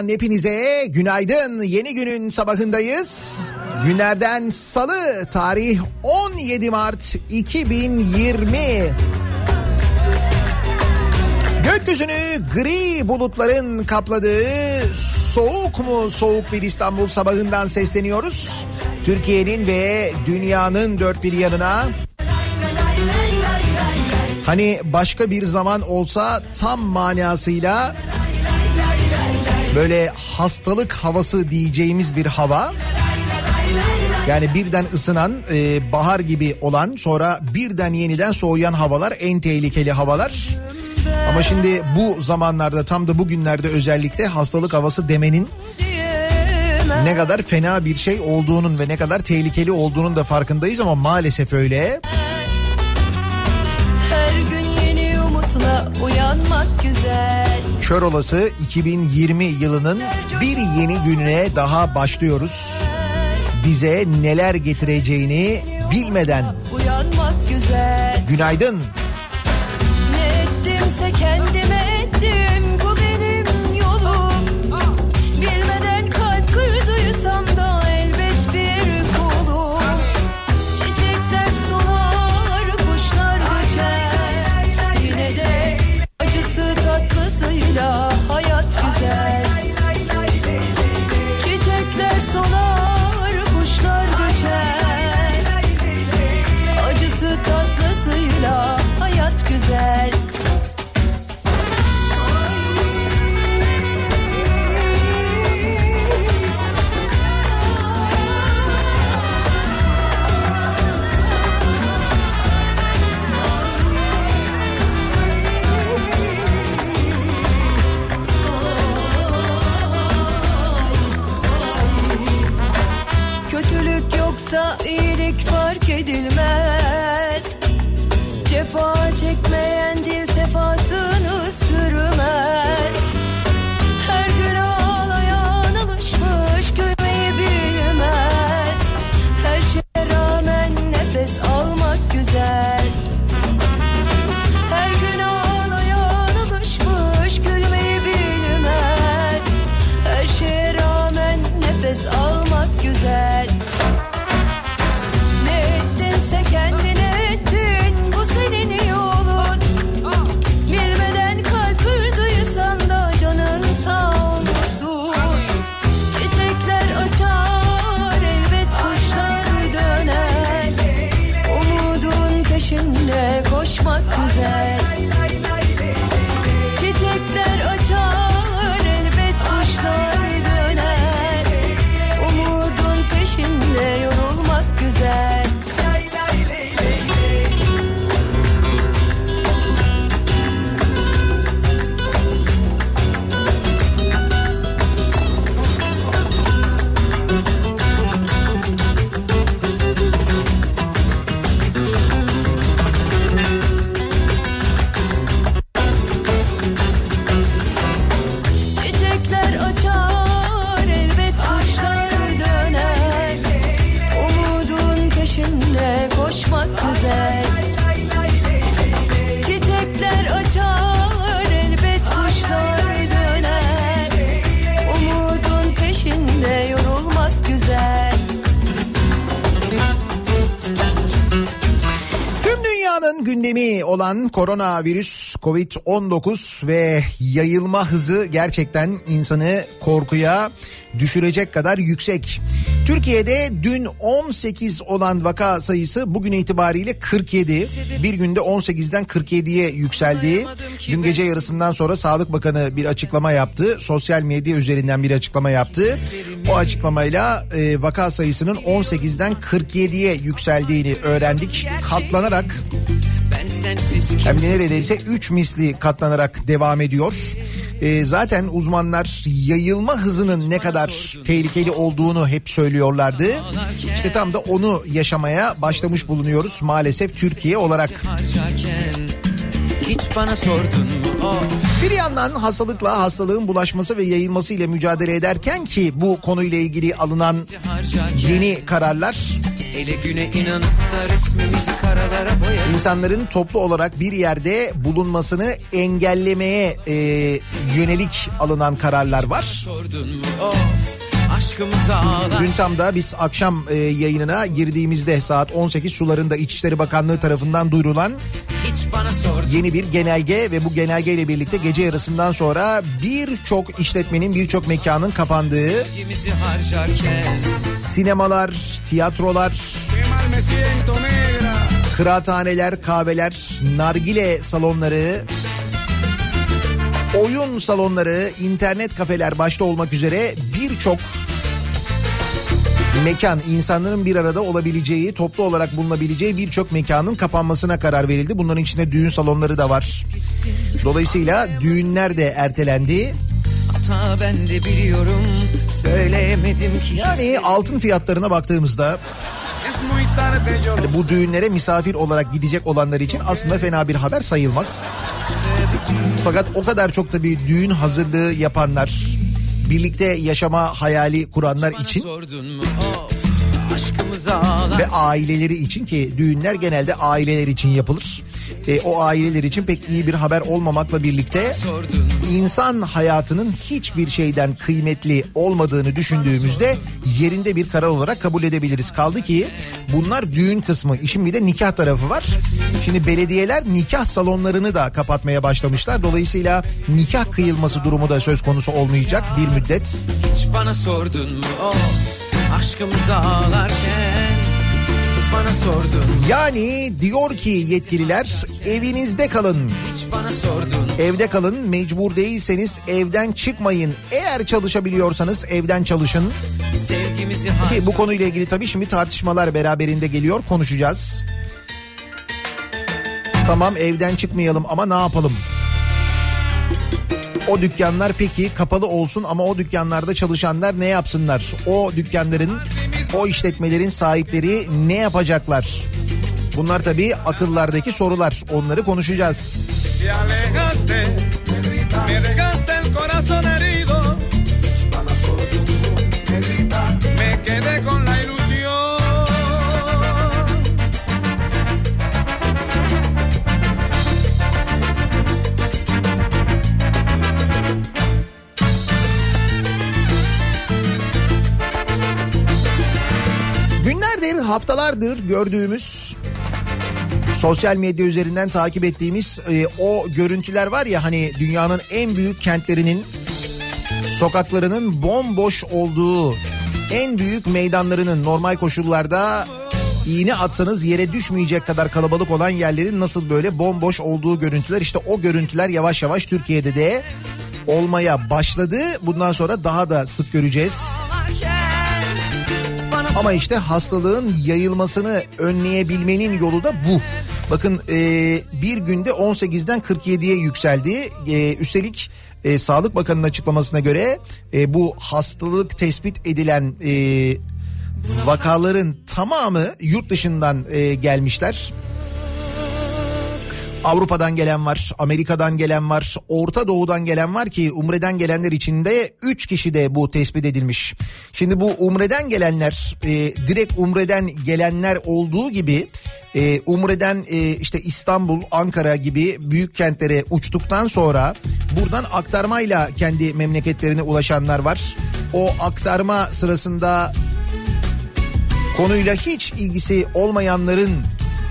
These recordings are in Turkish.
Radyo'dan hepinize günaydın. Yeni günün sabahındayız. Günlerden salı tarih 17 Mart 2020. Gökyüzünü gri bulutların kapladığı soğuk mu soğuk bir İstanbul sabahından sesleniyoruz. Türkiye'nin ve dünyanın dört bir yanına Hani başka bir zaman olsa tam manasıyla böyle hastalık havası diyeceğimiz bir hava. Yani birden ısınan, e, bahar gibi olan, sonra birden yeniden soğuyan havalar en tehlikeli havalar. Ama şimdi bu zamanlarda tam da bugünlerde özellikle hastalık havası demenin ne kadar fena bir şey olduğunun ve ne kadar tehlikeli olduğunun da farkındayız ama maalesef öyle. Her gün yeni umutla uyanmak güzel. Kör olası 2020 yılının bir yeni gününe daha başlıyoruz. Bize neler getireceğini bilmeden. Uyanmak güzel. Günaydın. Ne ettimse kendime ettim. Koronavirüs Covid-19 ve yayılma hızı gerçekten insanı korkuya düşürecek kadar yüksek. Türkiye'de dün 18 olan vaka sayısı bugün itibariyle 47. Bir günde 18'den 47'ye yükseldi. Dün gece yarısından sonra Sağlık Bakanı bir açıklama yaptı. Sosyal medya üzerinden bir açıklama yaptı. O açıklamayla e, vaka sayısının 18'den 47'ye yükseldiğini öğrendik. Katlanarak hem de neredeyse 3 misli katlanarak devam ediyor. Ee, zaten uzmanlar yayılma hızının ne kadar tehlikeli olduğunu hep söylüyorlardı. İşte tam da onu yaşamaya başlamış bulunuyoruz maalesef Türkiye olarak. harcarken hiç bana sordun mu? Of. Bir yandan hastalıkla hastalığın bulaşması ve yayılması ile mücadele ederken ki bu konuyla ilgili alınan yeni kararlar ele güne inanıp da resmimizi karalara boyadık insanların toplu olarak bir yerde bulunmasını engellemeye e, yönelik alınan kararlar var. sordun mu? Of Dün tam da biz akşam e, yayınına girdiğimizde saat 18 sularında İçişleri Bakanlığı tarafından duyurulan yeni bir genelge ve bu genelge ile birlikte gece yarısından sonra birçok işletmenin birçok mekanın kapandığı sinemalar, tiyatrolar, kıraathaneler, kahveler, nargile salonları, oyun salonları, internet kafeler başta olmak üzere birçok mekan insanların bir arada olabileceği toplu olarak bulunabileceği birçok mekanın kapanmasına karar verildi. Bunların içinde düğün salonları da var. Dolayısıyla düğünler de ertelendi. Hata ben de biliyorum söyleyemedim ki Yani altın fiyatlarına baktığımızda hani bu düğünlere misafir olarak gidecek olanlar için aslında fena bir haber sayılmaz. Fakat o kadar çok da bir düğün hazırlığı yapanlar, birlikte yaşama hayali kuranlar için sordun mu? Of ağlar ve aileleri için ki düğünler genelde aileler için yapılır. E, o aileler için pek iyi bir haber olmamakla birlikte insan hayatının hiçbir şeyden kıymetli olmadığını düşündüğümüzde yerinde bir karar olarak kabul edebiliriz. Kaldı ki bunlar düğün kısmı. İşin bir de nikah tarafı var. Şimdi belediyeler nikah salonlarını da kapatmaya başlamışlar. Dolayısıyla nikah kıyılması durumu da söz konusu olmayacak bir müddet. hiç bana sordun mu of aşkımıza ağlarken bana sordun Yani diyor ki yetkililer evinizde kalın. hiç bana sordun Evde kalın mecbur değilseniz evden çıkmayın. Eğer çalışabiliyorsanız evden çalışın. Ki bu konuyla ilgili tabii şimdi tartışmalar beraberinde geliyor konuşacağız. Tamam evden çıkmayalım ama ne yapalım? O dükkanlar peki kapalı olsun ama o dükkanlarda çalışanlar ne yapsınlar? O dükkanların, o işletmelerin sahipleri ne yapacaklar? Bunlar tabii akıllardaki sorular. Onları konuşacağız. Günlerdir, haftalardır gördüğümüz sosyal medya üzerinden takip ettiğimiz e, o görüntüler var ya hani dünyanın en büyük kentlerinin sokaklarının bomboş olduğu en büyük meydanlarının normal koşullarda iğne atsanız yere düşmeyecek kadar kalabalık olan yerlerin nasıl böyle bomboş olduğu görüntüler işte o görüntüler yavaş yavaş Türkiye'de de olmaya başladı. Bundan sonra daha da sık göreceğiz. Ama işte hastalığın yayılmasını önleyebilmenin yolu da bu. Bakın e, bir günde 18'den 47'ye yükseldi. E, üstelik e, Sağlık Bakanı'nın açıklamasına göre bu hastalık tespit edilen vakaların tamamı yurt dışından gelmişler. Avrupa'dan gelen var, Amerika'dan gelen var, Orta Doğu'dan gelen var ki Umre'den gelenler içinde 3 kişi de bu tespit edilmiş. Şimdi bu Umre'den gelenler, e, direkt Umre'den gelenler olduğu gibi e, Umre'den e, işte İstanbul, Ankara gibi büyük kentlere uçtuktan sonra buradan aktarmayla kendi memleketlerine ulaşanlar var. O aktarma sırasında konuyla hiç ilgisi olmayanların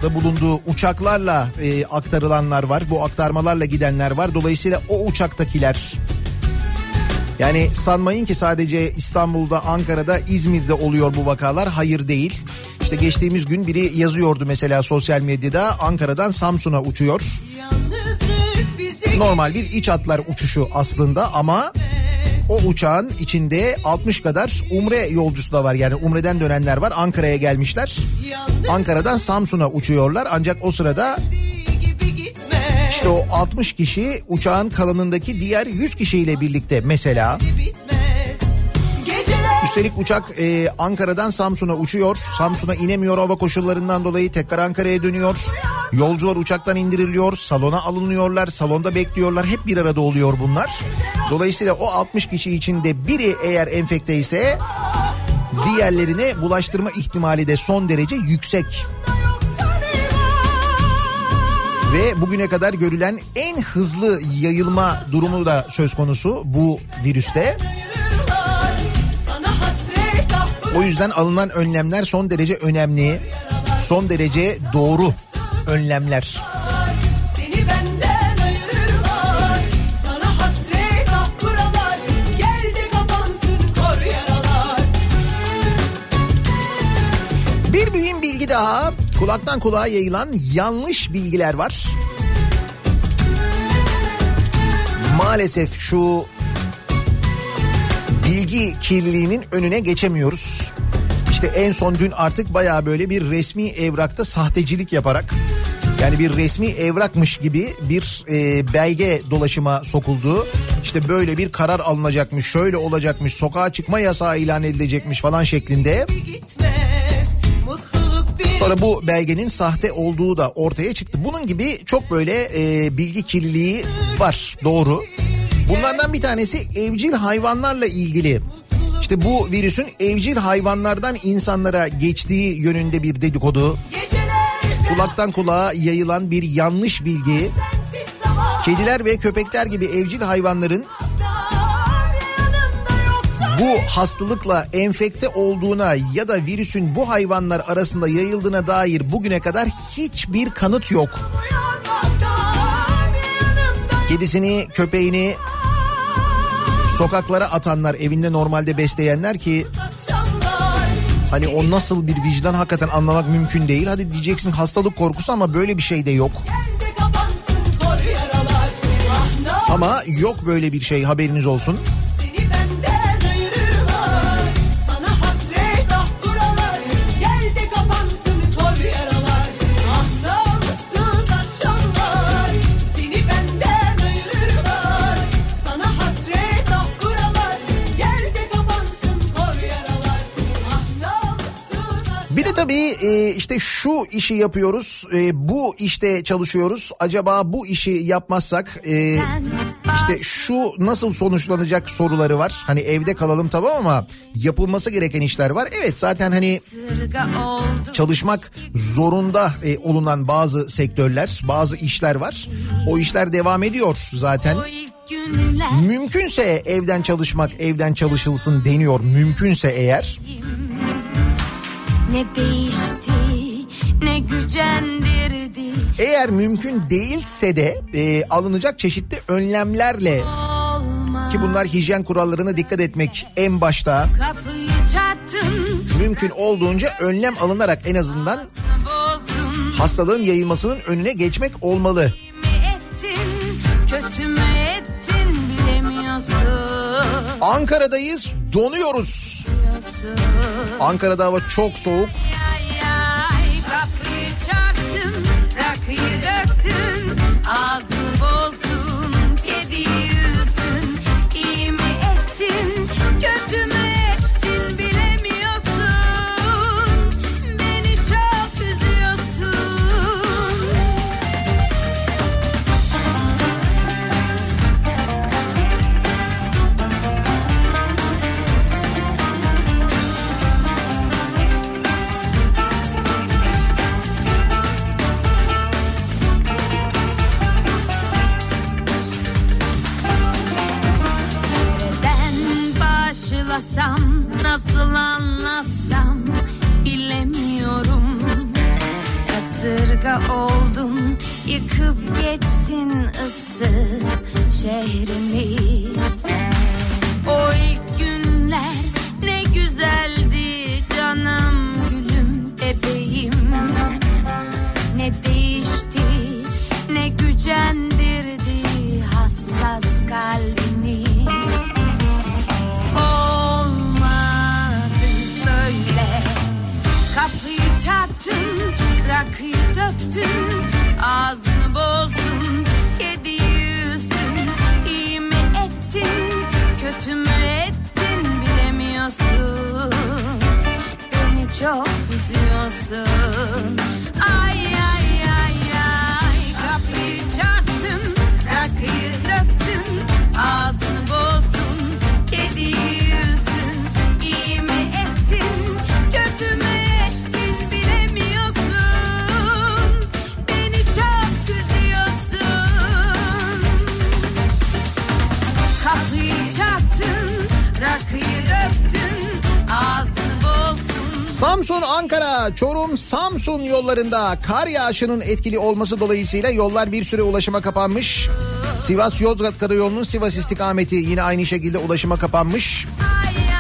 da bulunduğu uçaklarla e, aktarılanlar var. Bu aktarmalarla gidenler var. Dolayısıyla o uçaktakiler yani sanmayın ki sadece İstanbul'da, Ankara'da, İzmir'de oluyor bu vakalar. Hayır değil. İşte geçtiğimiz gün biri yazıyordu mesela sosyal medyada Ankara'dan Samsun'a uçuyor. Normal bir iç hatlar uçuşu aslında ama o uçağın içinde 60 kadar Umre yolcusu da var. Yani Umre'den dönenler var. Ankara'ya gelmişler. Ankara'dan Samsun'a uçuyorlar. Ancak o sırada işte o 60 kişi uçağın kalanındaki diğer 100 kişiyle birlikte mesela. Üstelik uçak e, Ankara'dan Samsun'a uçuyor. Samsun'a inemiyor hava koşullarından dolayı tekrar Ankara'ya dönüyor. Yolcular uçaktan indiriliyor, salona alınıyorlar, salonda bekliyorlar. Hep bir arada oluyor bunlar. Dolayısıyla o 60 kişi içinde biri eğer enfekte ise diğerlerine bulaştırma ihtimali de son derece yüksek. Ve bugüne kadar görülen en hızlı yayılma durumu da söz konusu bu virüste. O yüzden alınan önlemler son derece önemli, son derece doğru önlemler. Ah Bir mühim bilgi daha. Kulaktan kulağa yayılan yanlış bilgiler var. Maalesef şu bilgi kirliliğinin önüne geçemiyoruz. İşte en son dün artık baya böyle bir resmi evrakta sahtecilik yaparak yani bir resmi evrakmış gibi bir e, belge dolaşıma sokuldu. İşte böyle bir karar alınacakmış, şöyle olacakmış, sokağa çıkma yasağı ilan edilecekmiş falan şeklinde. Sonra bu belgenin sahte olduğu da ortaya çıktı. Bunun gibi çok böyle e, bilgi kirliliği var doğru. Bunlardan bir tanesi evcil hayvanlarla ilgili. İşte bu virüsün evcil hayvanlardan insanlara geçtiği yönünde bir dedikodu. Kulaktan kulağa yayılan bir yanlış bilgi. Kediler ve köpekler gibi evcil hayvanların bu hastalıkla enfekte olduğuna ya da virüsün bu hayvanlar arasında yayıldığına dair bugüne kadar hiçbir kanıt yok. Kedisini, köpeğini sokaklara atanlar, evinde normalde besleyenler ki hani o nasıl bir vicdan hakikaten anlamak mümkün değil. Hadi diyeceksin hastalık korkusu ama böyle bir şey de yok. Ama yok böyle bir şey haberiniz olsun. E, işte şu işi yapıyoruz, e, bu işte çalışıyoruz. Acaba bu işi yapmazsak e, işte şu nasıl sonuçlanacak soruları var. Hani evde kalalım tamam ama yapılması gereken işler var. Evet zaten hani çalışmak zorunda e, olunan bazı sektörler, bazı işler var. O işler devam ediyor zaten. Mümkünse evden çalışmak, evden çalışılsın deniyor. Mümkünse eğer. Ne değişti ne gücendirdi Eğer mümkün değilse de e, alınacak çeşitli önlemlerle ki bunlar hijyen kurallarına dikkat etmek en başta çarptın mümkün olduğunca önlem alınarak en azından bozdun hastalığın yayılmasının önüne geçmek olmalı. ettin ettin Ankara'dayız, donuyoruz. Ankara'da hava çok soğuk. Ağzını başlasam nasıl anlatsam bilemiyorum. Kasırga oldun yıkıp geçtin ıssız şehrimi. O ilk günler ne güzeldi canım gülüm bebeğim. Ne değişti ne gücendirdi hassas kalbini Çarptın rakıyı döktün Ağzını bozdun kediyi üzdün İyi mi ettin kötü mü ettin bilemiyorsun. Beni çok üzüyorsun Samsun, Ankara, Çorum, Samsun yollarında kar yağışının etkili olması dolayısıyla yollar bir süre ulaşıma kapanmış. Sivas Yozgat Karayolu'nun Sivas istikameti yine aynı şekilde ulaşıma kapanmış.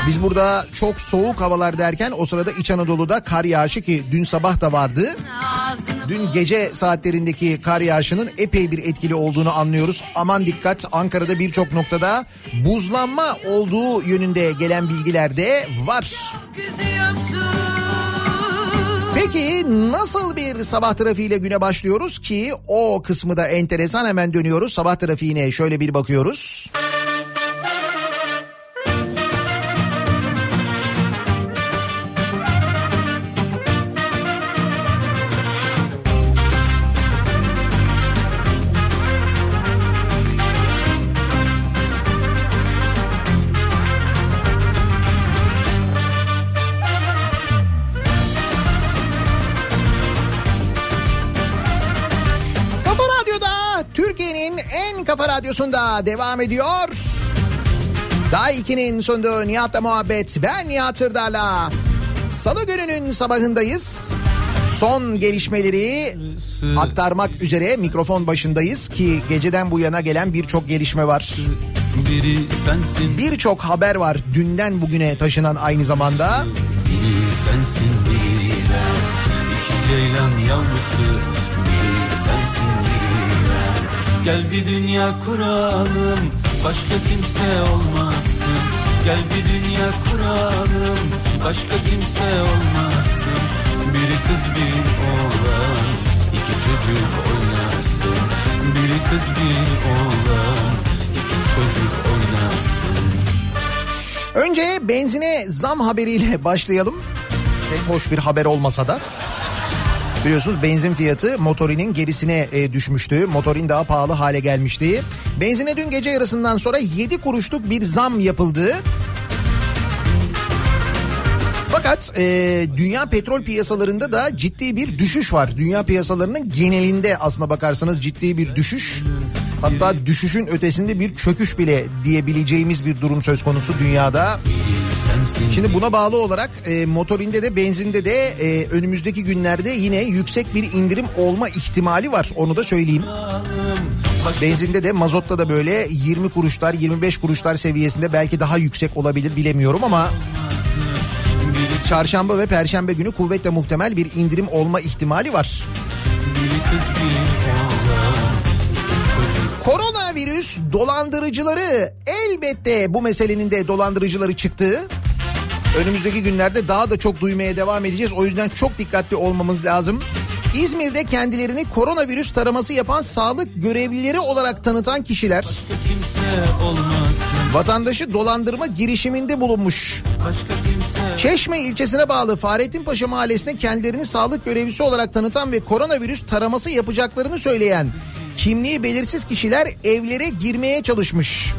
Biz burada çok soğuk havalar derken o sırada İç Anadolu'da kar yağışı ki dün sabah da vardı. Dün gece saatlerindeki kar yağışının epey bir etkili olduğunu anlıyoruz. Aman dikkat Ankara'da birçok noktada buzlanma olduğu yönünde gelen bilgiler de var. üzüyorsun Peki nasıl bir sabah trafiğiyle güne başlıyoruz ki o kısmı da enteresan hemen dönüyoruz sabah trafiğine şöyle bir bakıyoruz. Kafa radyosunda devam ediyor. Daha 2'nin sunduğu Nihat'la muhabbet. Ben Nihat Sırdar'la. Salı gününün sabahındayız. Son gelişmeleri aktarmak üzere mikrofon başındayız ki geceden bu yana gelen birçok gelişme var. Birçok haber var dünden bugüne taşınan aynı zamanda. biri sensin, biri ben. İki ceylan yavrusu, Gel bir dünya kuralım, başka kimse olmasın. Gel bir dünya kuralım, başka kimse olmasın. Biri kız bir oğlan, iki çocuk oynasın. Biri kız bir oğlan, iki çocuk oynasın. Önce benzine zam haberiyle başlayalım. Pek hoş bir haber olmasa da. Biliyorsunuz benzin fiyatı motorinin gerisine e, düşmüştü. Motorin daha pahalı hale gelmişti. Benzine dün gece yarısından sonra 7 kuruşluk bir zam yapıldı. Fakat e, dünya petrol piyasalarında da ciddi bir düşüş var. Dünya piyasalarının genelinde aslına bakarsanız ciddi bir düşüş. Hatta düşüşün ötesinde bir çöküş bile diyebileceğimiz bir durum söz konusu dünyada. Şimdi buna bağlı olarak e, motorinde de benzinde de e, önümüzdeki günlerde yine yüksek bir indirim olma ihtimali var. Onu da söyleyeyim. Benzinde de mazotta da böyle 20 kuruşlar 25 kuruşlar seviyesinde belki daha yüksek olabilir bilemiyorum ama çarşamba ve perşembe günü kuvvetle muhtemel bir indirim olma ihtimali var. Koronavirüs dolandırıcıları elbette bu meselenin de dolandırıcıları çıktı. Önümüzdeki günlerde daha da çok duymaya devam edeceğiz. O yüzden çok dikkatli olmamız lazım. İzmir'de kendilerini koronavirüs taraması yapan sağlık görevlileri olarak tanıtan kişiler vatandaşı dolandırma girişiminde bulunmuş. Çeşme ilçesine bağlı Fahrettinpaşa mahallesinde kendilerini sağlık görevlisi olarak tanıtan ve koronavirüs taraması yapacaklarını söyleyen kimliği belirsiz kişiler evlere girmeye çalışmış.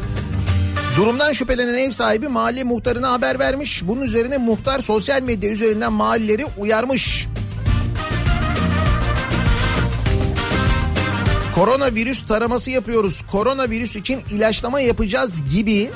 Durumdan şüphelenen ev sahibi mahalle muhtarına haber vermiş. Bunun üzerine muhtar sosyal medya üzerinden mahalleleri uyarmış. Koronavirüs taraması yapıyoruz. Koronavirüs için ilaçlama yapacağız gibi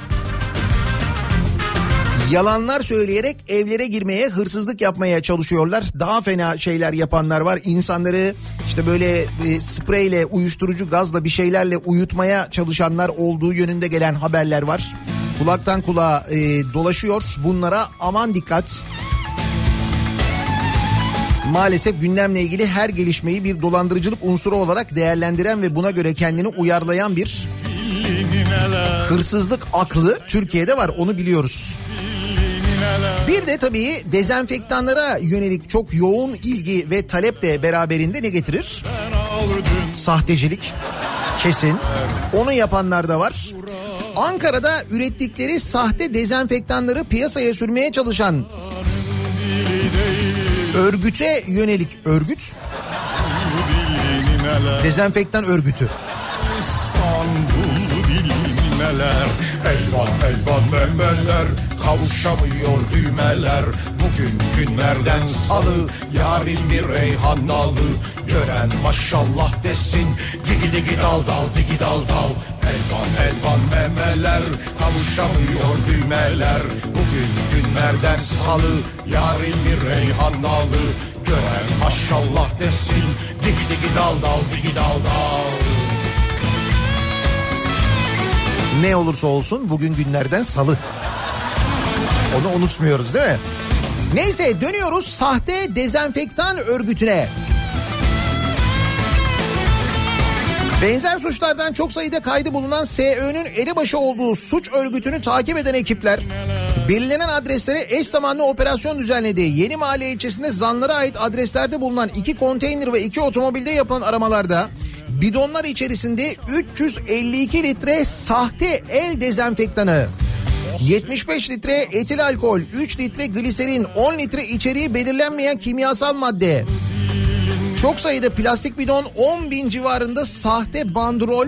yalanlar söyleyerek evlere girmeye, hırsızlık yapmaya çalışıyorlar. Daha fena şeyler yapanlar var. İnsanları işte böyle e, spreyle, uyuşturucu gazla bir şeylerle uyutmaya çalışanlar olduğu yönünde gelen haberler var. Kulaktan kulağa e, dolaşıyor. Bunlara aman dikkat. Maalesef gündemle ilgili her gelişmeyi bir dolandırıcılık unsuru olarak değerlendiren ve buna göre kendini uyarlayan bir hırsızlık aklı Türkiye'de var onu biliyoruz. Bir de tabii dezenfektanlara yönelik çok yoğun ilgi ve talep de beraberinde ne getirir? Sahtecilik kesin. Onu yapanlar da var. Ankara'da ürettikleri sahte dezenfektanları piyasaya sürmeye çalışan örgüte yönelik örgüt. Dezenfektan örgütü. İstanbul bilmeler Elvan elvan memeler Kavuşamıyor düğmeler. Bugün günlerden salı Yarın bir reyhan dalı. Gören maşallah desin Digi digi dal dal digi dal dal. Elvan elvan memeler Kavuşamıyor düğmeler. Bugün günlerden salı Yarın bir reyhan dalı Gören maşallah desin Digi digi dal dal digi dal dal ne olursa olsun bugün günlerden salı. Onu unutmuyoruz değil mi? Neyse dönüyoruz sahte dezenfektan örgütüne. Benzer suçlardan çok sayıda kaydı bulunan SÖ'nün elebaşı olduğu suç örgütünü takip eden ekipler Belirlenen adreslere eş zamanlı operasyon düzenledi. Yeni Mahalle ilçesinde zanlara ait adreslerde bulunan iki konteyner ve iki otomobilde yapılan aramalarda bidonlar içerisinde 352 litre sahte el dezenfektanı, 75 litre etil alkol, 3 litre gliserin, 10 litre içeriği belirlenmeyen kimyasal madde, çok sayıda plastik bidon 10 bin civarında sahte bandrol,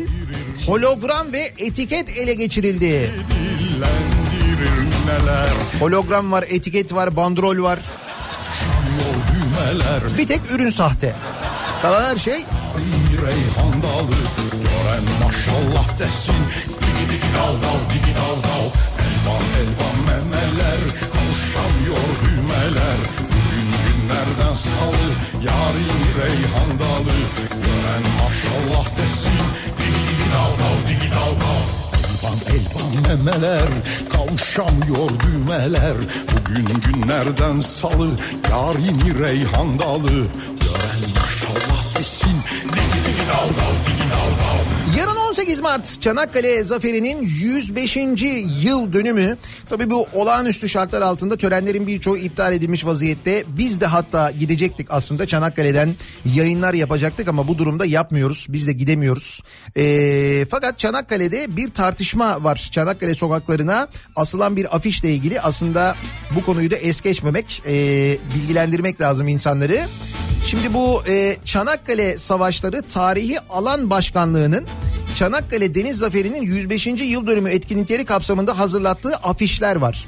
hologram ve etiket ele geçirildi. Neler Hologram var, etiket var, bandrol var. Düğmeler Bir tek ürün sahte. Kalan her şey Bir reyhan dalı Gören maşallah desin. Digi digi dal dal digi dal dal Elvan elvan memeler. Kavuşamıyor düğmeler. Bugün günlerden salı. Yarın reyhan dalı Gören maşallah desin. Digi digi dal dal digi dal dal Elvan elvan memeler Kavuşamıyor düğmeler. Bugün günlerden salı Yarın reyhan dalı. Gören maşallah desin dal dal digi dal dal Yarın 18 Mart Çanakkale Zaferi'nin 105. yıl dönümü. Tabii bu olağanüstü şartlar altında törenlerin birçoğu iptal edilmiş vaziyette. Biz de hatta gidecektik aslında Çanakkale'den yayınlar yapacaktık ama bu durumda yapmıyoruz. Biz de gidemiyoruz. Ee, fakat Çanakkale'de bir tartışma var. Çanakkale sokaklarına asılan bir afişle ilgili aslında bu konuyu da es geçmemek, e, bilgilendirmek lazım insanları. Şimdi bu e, Çanakkale Savaşları Tarihi Alan Başkanlığı'nın Çanakkale Deniz Zaferi'nin 105. yıl dönümü etkinlikleri kapsamında hazırlattığı afişler var.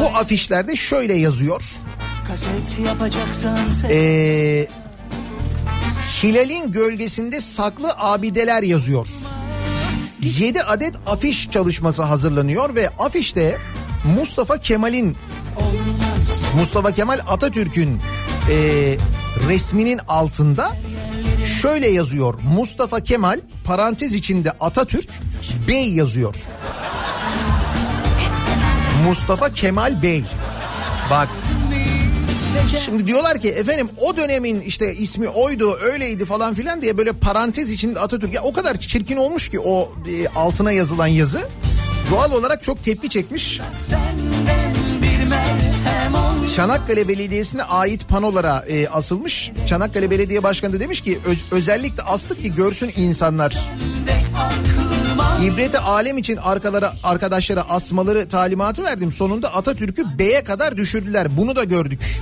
Bu afişlerde şöyle yazıyor. Ee, Hilal'in gölgesinde saklı abideler yazıyor. 7 adet afiş çalışması hazırlanıyor ve afişte Mustafa Kemal'in Mustafa Kemal Atatürk'ün e, resminin altında şöyle yazıyor. Mustafa Kemal parantez içinde Atatürk Bey yazıyor. Mustafa Kemal Bey. Bak Şimdi diyorlar ki efendim o dönemin işte ismi oydu öyleydi falan filan diye böyle parantez içinde Atatürk ya o kadar çirkin olmuş ki o e, altına yazılan yazı doğal olarak çok tepki çekmiş. senden Çanakkale Belediyesi'ne ait panolara e, asılmış. Çanakkale Belediye Başkanı da demiş ki "Öz- özellikle astık ki görsün insanlar. İbreti alem için arkalara arkadaşlara asmaları talimatı verdim. Sonunda Atatürk'ü B'ye kadar düşürdüler. Bunu da gördük.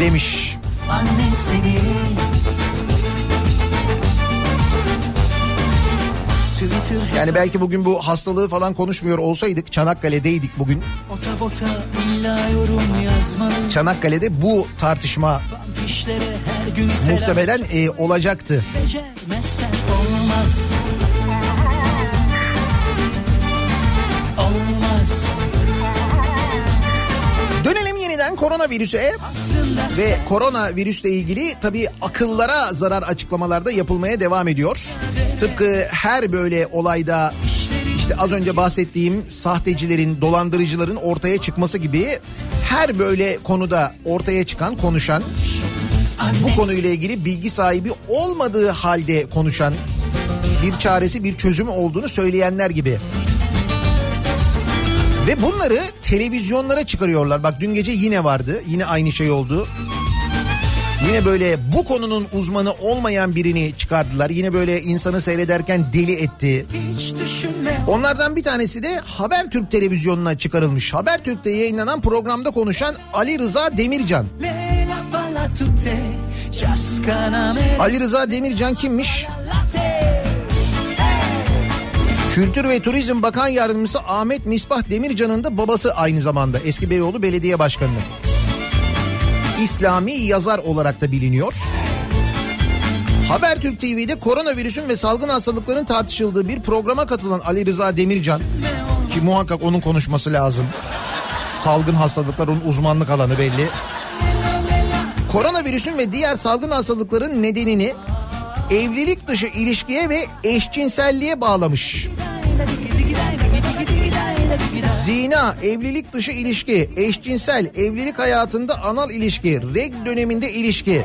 Demiş. annen seni Yani belki bugün bu hastalığı falan konuşmuyor olsaydık Çanakkale'deydik bugün. Çanakkale'de bu tartışma muhtemelen e, olacaktı. Olmaz koronavirüse ve koronavirüsle ilgili tabii akıllara zarar açıklamalarda yapılmaya devam ediyor. Tıpkı her böyle olayda işte az önce bahsettiğim sahtecilerin, dolandırıcıların ortaya çıkması gibi her böyle konuda ortaya çıkan, konuşan, bu konuyla ilgili bilgi sahibi olmadığı halde konuşan, bir çaresi, bir çözümü olduğunu söyleyenler gibi. Ve bunları televizyonlara çıkarıyorlar. Bak dün gece yine vardı. Yine aynı şey oldu. Yine böyle bu konunun uzmanı olmayan birini çıkardılar. Yine böyle insanı seyrederken deli etti. Onlardan bir tanesi de Habertürk televizyonuna çıkarılmış. Habertürk'te yayınlanan programda konuşan Ali Rıza Demircan. Ali Rıza Demircan kimmiş? Kültür ve Turizm Bakan Yardımcısı Ahmet Misbah Demircan'ın da babası aynı zamanda eski Beyoğlu Belediye Başkanı. İslami yazar olarak da biliniyor. Habertürk TV'de koronavirüsün ve salgın hastalıkların tartışıldığı bir programa katılan Ali Rıza Demircan ki muhakkak onun konuşması lazım. Salgın hastalıklar onun uzmanlık alanı belli. Koronavirüsün ve diğer salgın hastalıkların nedenini evlilik dışı ilişkiye ve eşcinselliğe bağlamış. Zina, evlilik dışı ilişki, eşcinsel, evlilik hayatında anal ilişki, reg döneminde ilişki.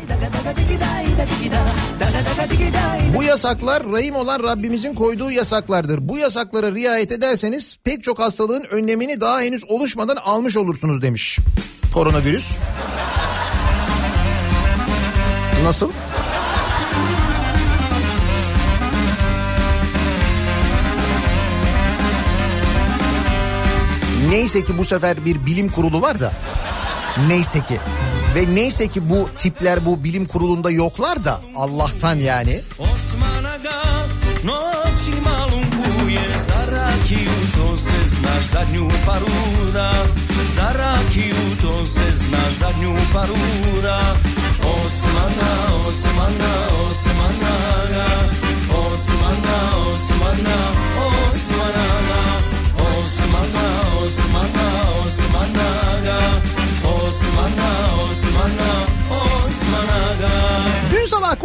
Bu yasaklar rahim olan Rabbimizin koyduğu yasaklardır. Bu yasaklara riayet ederseniz pek çok hastalığın önlemini daha henüz oluşmadan almış olursunuz demiş. Koronavirüs. Nasıl? Neyse ki bu sefer bir bilim kurulu var da. Neyse ki. Ve neyse ki bu tipler bu bilim kurulunda yoklar da Allah'tan yani. Osman Aga noći malunkuje Za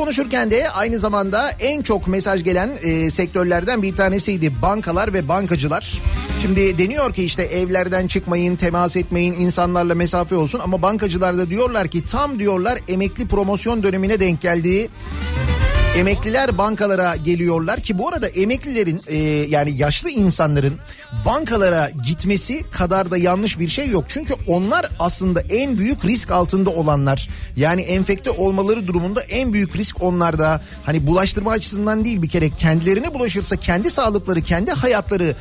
konuşurken de aynı zamanda en çok mesaj gelen e, sektörlerden bir tanesiydi bankalar ve bankacılar. Şimdi deniyor ki işte evlerden çıkmayın, temas etmeyin, insanlarla mesafe olsun ama bankacılar da diyorlar ki tam diyorlar emekli promosyon dönemine denk geldiği Emekliler bankalara geliyorlar ki bu arada emeklilerin e, yani yaşlı insanların bankalara gitmesi kadar da yanlış bir şey yok. Çünkü onlar aslında en büyük risk altında olanlar. Yani enfekte olmaları durumunda en büyük risk onlarda. Hani bulaştırma açısından değil bir kere kendilerine bulaşırsa kendi sağlıkları, kendi hayatları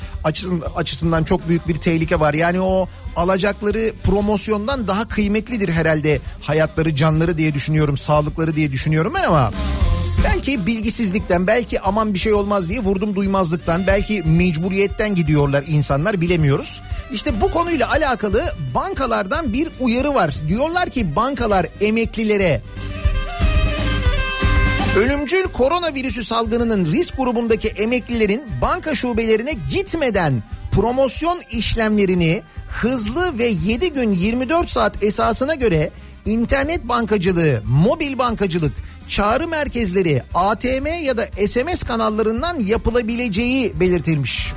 açısından, çok büyük bir tehlike var. Yani o alacakları promosyondan daha kıymetlidir herhalde hayatları, canları diye düşünüyorum, sağlıkları diye düşünüyorum ben ama Belki bilgisizlikten, belki aman bir şey olmaz diye vurdum duymazlıktan, belki mecburiyetten gidiyorlar insanlar bilemiyoruz. İşte bu konuyla alakalı bankalardan bir uyarı var. Diyorlar ki bankalar emeklilere Ölümcül koronavirüsü salgınının risk grubundaki emeklilerin banka şubelerine gitmeden promosyon işlemlerini hızlı ve 7 gün 24 saat esasına göre internet bankacılığı, mobil bankacılık, çağrı merkezleri, ATM ya da SMS kanallarından yapılabileceği belirtilmiş.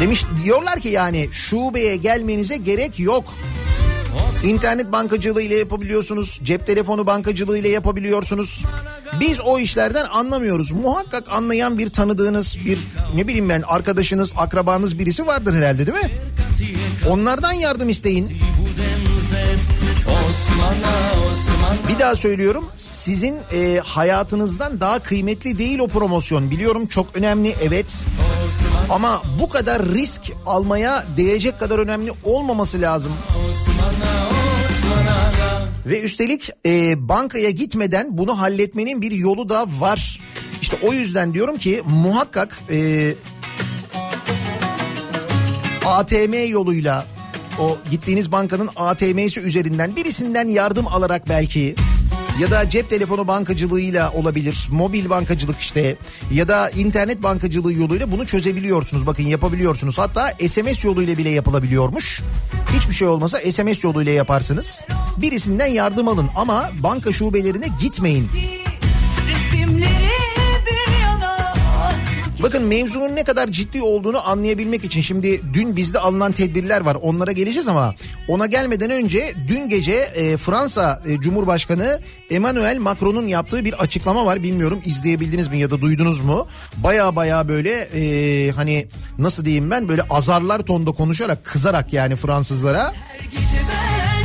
Demiş diyorlar ki yani şubeye gelmenize gerek yok. İnternet bankacılığı ile yapabiliyorsunuz. Cep telefonu bankacılığı ile yapabiliyorsunuz. Biz o işlerden anlamıyoruz. Muhakkak anlayan bir tanıdığınız bir ne bileyim ben arkadaşınız, akrabanız birisi vardır herhalde değil mi? Onlardan yardım isteyin. Bir daha söylüyorum sizin e, hayatınızdan daha kıymetli değil o promosyon. Biliyorum çok önemli evet ama bu kadar risk almaya değecek kadar önemli olmaması lazım. Ve üstelik e, bankaya gitmeden bunu halletmenin bir yolu da var. İşte o yüzden diyorum ki muhakkak e, ATM yoluyla o gittiğiniz bankanın ATM'si üzerinden birisinden yardım alarak belki ya da cep telefonu bankacılığıyla olabilir. Mobil bankacılık işte ya da internet bankacılığı yoluyla bunu çözebiliyorsunuz. Bakın yapabiliyorsunuz. Hatta SMS yoluyla bile yapılabiliyormuş. Hiçbir şey olmasa SMS yoluyla yaparsınız. Birisinden yardım alın ama banka şubelerine gitmeyin. Bakın mevzunun ne kadar ciddi olduğunu anlayabilmek için şimdi dün bizde alınan tedbirler var. Onlara geleceğiz ama ona gelmeden önce dün gece e, Fransa e, Cumhurbaşkanı Emmanuel Macron'un yaptığı bir açıklama var. Bilmiyorum izleyebildiniz mi ya da duydunuz mu? Baya baya böyle e, hani nasıl diyeyim ben böyle azarlar tonda konuşarak kızarak yani Fransızlara. Ben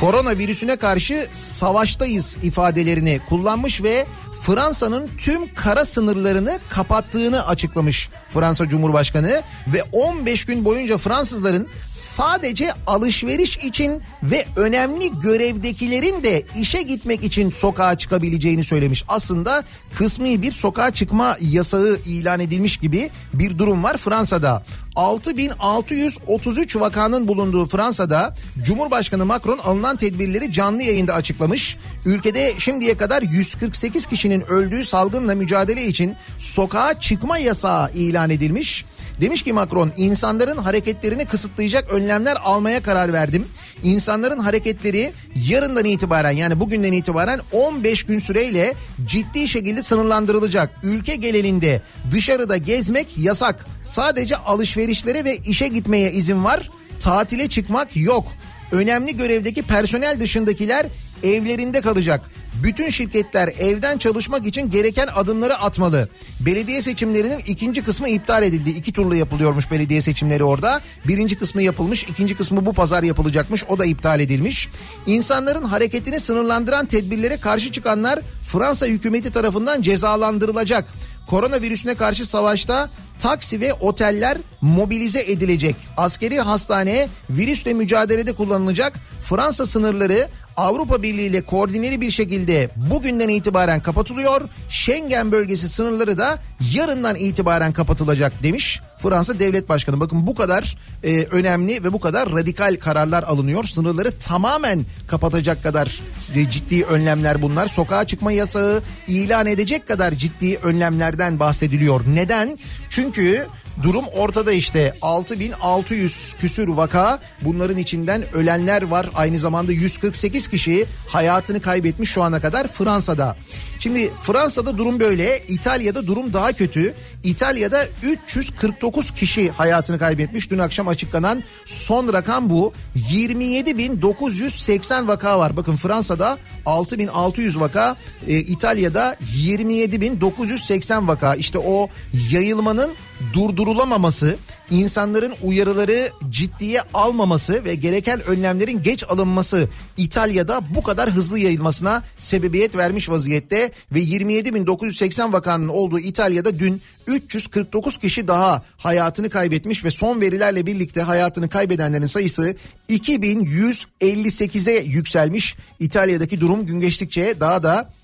koronavirüsüne karşı savaştayız ifadelerini kullanmış ve Fransa'nın tüm kara sınırlarını kapattığını açıklamış Fransa Cumhurbaşkanı ve 15 gün boyunca Fransızların sadece alışveriş için ve önemli görevdekilerin de işe gitmek için sokağa çıkabileceğini söylemiş. Aslında kısmi bir sokağa çıkma yasağı ilan edilmiş gibi bir durum var Fransa'da. 6633 vakanın bulunduğu Fransa'da Cumhurbaşkanı Macron alınan tedbirleri canlı yayında açıklamış. Ülkede şimdiye kadar 148 kişinin öldüğü salgınla mücadele için sokağa çıkma yasağı ilan edilmiş. Demiş ki Macron insanların hareketlerini kısıtlayacak önlemler almaya karar verdim. İnsanların hareketleri yarından itibaren yani bugünden itibaren 15 gün süreyle ciddi şekilde sınırlandırılacak. Ülke genelinde dışarıda gezmek yasak. Sadece alışverişlere ve işe gitmeye izin var. Tatile çıkmak yok. Önemli görevdeki personel dışındakiler evlerinde kalacak. Bütün şirketler evden çalışmak için gereken adımları atmalı. Belediye seçimlerinin ikinci kısmı iptal edildi. İki turlu yapılıyormuş belediye seçimleri orada. Birinci kısmı yapılmış, ikinci kısmı bu pazar yapılacakmış. O da iptal edilmiş. İnsanların hareketini sınırlandıran tedbirlere karşı çıkanlar Fransa hükümeti tarafından cezalandırılacak. Koronavirüsüne karşı savaşta taksi ve oteller mobilize edilecek. Askeri hastane virüsle mücadelede kullanılacak. Fransa sınırları Avrupa Birliği ile koordineli bir şekilde bugünden itibaren kapatılıyor. Schengen bölgesi sınırları da yarından itibaren kapatılacak demiş Fransa Devlet Başkanı. Bakın bu kadar e, önemli ve bu kadar radikal kararlar alınıyor. Sınırları tamamen kapatacak kadar e, ciddi önlemler bunlar. Sokağa çıkma yasağı ilan edecek kadar ciddi önlemlerden bahsediliyor. Neden? Çünkü Durum ortada işte 6600 küsür vaka bunların içinden ölenler var. Aynı zamanda 148 kişi hayatını kaybetmiş şu ana kadar Fransa'da. Şimdi Fransa'da durum böyle İtalya'da durum daha kötü. İtalya'da 349 kişi hayatını kaybetmiş. Dün akşam açıklanan son rakam bu. 27.980 vaka var. Bakın Fransa'da 6600 vaka, e, İtalya'da 27.980 vaka. İşte o yayılmanın durdurulamaması, insanların uyarıları ciddiye almaması ve gereken önlemlerin geç alınması İtalya'da bu kadar hızlı yayılmasına sebebiyet vermiş vaziyette ve 27.980 vakanın olduğu İtalya'da dün 349 kişi daha hayatını kaybetmiş ve son verilerle birlikte hayatını kaybedenlerin sayısı 2158'e yükselmiş. İtalya'daki durum gün geçtikçe daha da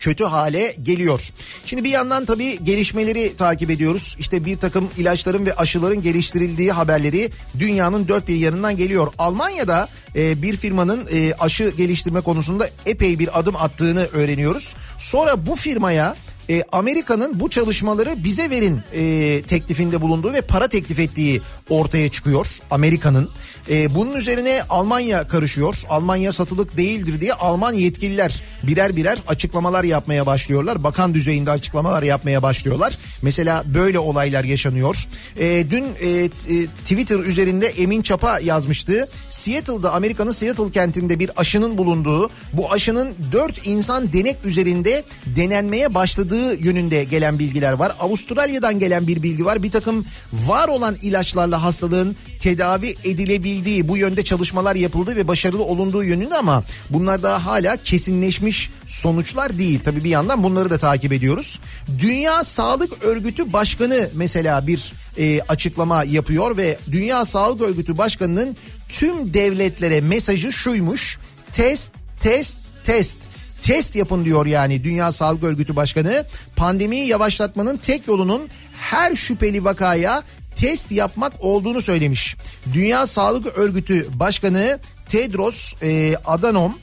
kötü hale geliyor. Şimdi bir yandan tabii gelişmeleri takip ediyoruz. İşte bir takım ilaçların ve aşıların geliştirildiği haberleri dünyanın dört bir yanından geliyor. Almanya'da e, bir firmanın e, aşı geliştirme konusunda epey bir adım attığını öğreniyoruz. Sonra bu firmaya e, Amerika'nın bu çalışmaları bize verin e, teklifinde bulunduğu ve para teklif ettiği ortaya çıkıyor Amerika'nın. E, bunun üzerine Almanya karışıyor. Almanya satılık değildir diye Alman yetkililer birer birer açıklamalar yapmaya başlıyorlar. Bakan düzeyinde açıklamalar yapmaya başlıyorlar. Mesela böyle olaylar yaşanıyor. E, dün e, Twitter üzerinde Emin Çapa yazmıştı. Seattle'da Amerika'nın Seattle kentinde bir aşının bulunduğu bu aşının 4 insan denek üzerinde denenmeye başladığı yönünde gelen bilgiler var. Avustralya'dan gelen bir bilgi var. Bir takım var olan ilaçlarla hastalığın tedavi edilebildiği bu yönde çalışmalar yapıldı ve başarılı olunduğu yönünde ama bunlar daha hala kesinleşmiş sonuçlar değil. Tabii bir yandan bunları da takip ediyoruz. Dünya Sağlık Örgütü Başkanı mesela bir e, açıklama yapıyor ve Dünya Sağlık Örgütü Başkanı'nın tüm devletlere mesajı şuymuş. Test, test, test test yapın diyor yani Dünya Sağlık Örgütü Başkanı. Pandemiyi yavaşlatmanın tek yolunun her şüpheli vakaya test yapmak olduğunu söylemiş. Dünya Sağlık Örgütü Başkanı Tedros e, Adhanom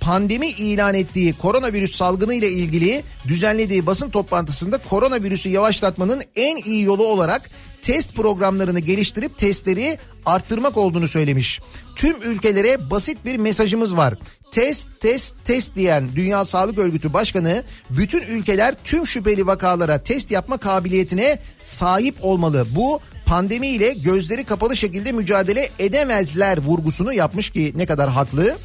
pandemi ilan ettiği koronavirüs salgını ile ilgili düzenlediği basın toplantısında koronavirüsü yavaşlatmanın en iyi yolu olarak test programlarını geliştirip testleri arttırmak olduğunu söylemiş. Tüm ülkelere basit bir mesajımız var. Test, test, test diyen Dünya Sağlık Örgütü Başkanı bütün ülkeler tüm şüpheli vakalara test yapma kabiliyetine sahip olmalı. Bu pandemi ile gözleri kapalı şekilde mücadele edemezler vurgusunu yapmış ki ne kadar haklı.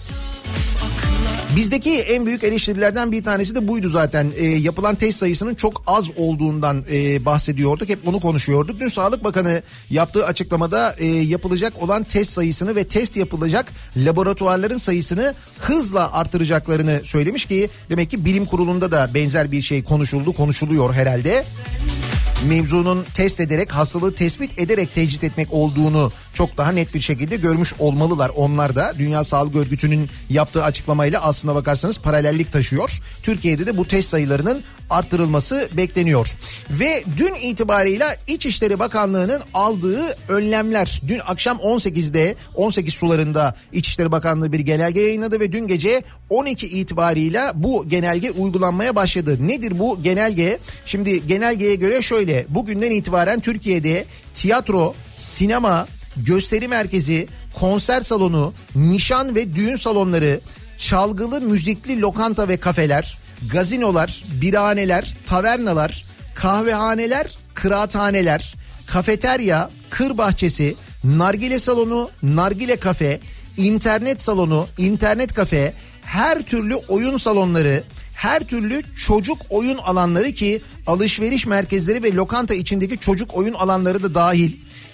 Bizdeki en büyük eleştirilerden bir tanesi de buydu zaten. E, yapılan test sayısının çok az olduğundan e, bahsediyorduk. Hep onu konuşuyorduk. Dün Sağlık Bakanı yaptığı açıklamada e, yapılacak olan test sayısını ve test yapılacak laboratuvarların sayısını hızla artıracaklarını söylemiş ki demek ki bilim kurulunda da benzer bir şey konuşuldu, konuşuluyor herhalde mevzunun test ederek hastalığı tespit ederek tecrit etmek olduğunu çok daha net bir şekilde görmüş olmalılar. Onlar da Dünya Sağlık Örgütü'nün yaptığı açıklamayla aslına bakarsanız paralellik taşıyor. Türkiye'de de bu test sayılarının arttırılması bekleniyor. Ve dün itibarıyla İçişleri Bakanlığı'nın aldığı önlemler dün akşam 18'de 18 sularında İçişleri Bakanlığı bir genelge yayınladı ve dün gece 12 itibarıyla bu genelge uygulanmaya başladı. Nedir bu genelge? Şimdi genelgeye göre şöyle bugünden itibaren Türkiye'de tiyatro, sinema, gösteri merkezi, konser salonu, nişan ve düğün salonları, çalgılı müzikli lokanta ve kafeler, gazinolar, birahaneler, tavernalar, kahvehaneler, kıraathaneler, kafeterya, kır bahçesi, nargile salonu, nargile kafe, internet salonu, internet kafe, her türlü oyun salonları, her türlü çocuk oyun alanları ki alışveriş merkezleri ve lokanta içindeki çocuk oyun alanları da dahil.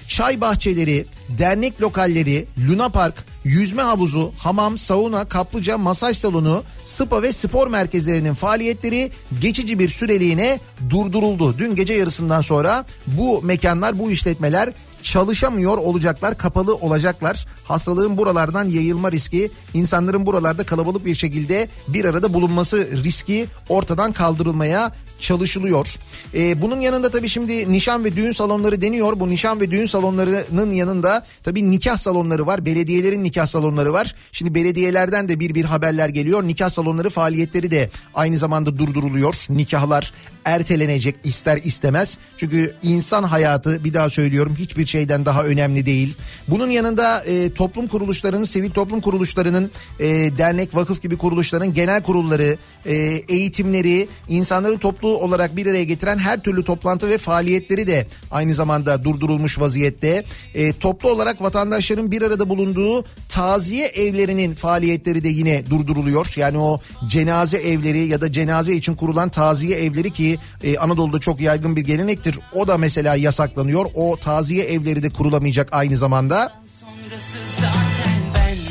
Çay bahçeleri, dernek lokalleri, Luna Park, yüzme havuzu, hamam, sauna, kaplıca, masaj salonu, spa ve spor merkezlerinin faaliyetleri geçici bir süreliğine durduruldu. Dün gece yarısından sonra bu mekanlar, bu işletmeler çalışamıyor olacaklar, kapalı olacaklar. Hastalığın buralardan yayılma riski, insanların buralarda kalabalık bir şekilde bir arada bulunması riski ortadan kaldırılmaya çalışılıyor. Ee, bunun yanında tabii şimdi nişan ve düğün salonları deniyor. Bu nişan ve düğün salonlarının yanında tabii nikah salonları var. Belediyelerin nikah salonları var. Şimdi belediyelerden de bir bir haberler geliyor. Nikah salonları faaliyetleri de aynı zamanda durduruluyor. Nikahlar ertelenecek ister istemez. Çünkü insan hayatı bir daha söylüyorum hiçbir şeyden daha önemli değil. Bunun yanında e, toplum kuruluşlarının, sivil toplum kuruluşlarının, e, dernek, vakıf gibi kuruluşların genel kurulları, e, eğitimleri, insanları toplu olarak bir araya getiren her türlü toplantı ve faaliyetleri de aynı zamanda durdurulmuş vaziyette. E, toplu olarak vatandaşların bir arada bulunduğu taziye evlerinin faaliyetleri de yine durduruluyor. Yani o cenaze evleri ya da cenaze için kurulan taziye evleri ki e, Anadolu'da çok yaygın bir gelenektir. O da mesela yasaklanıyor. O taziye evleri de kurulamayacak aynı zamanda.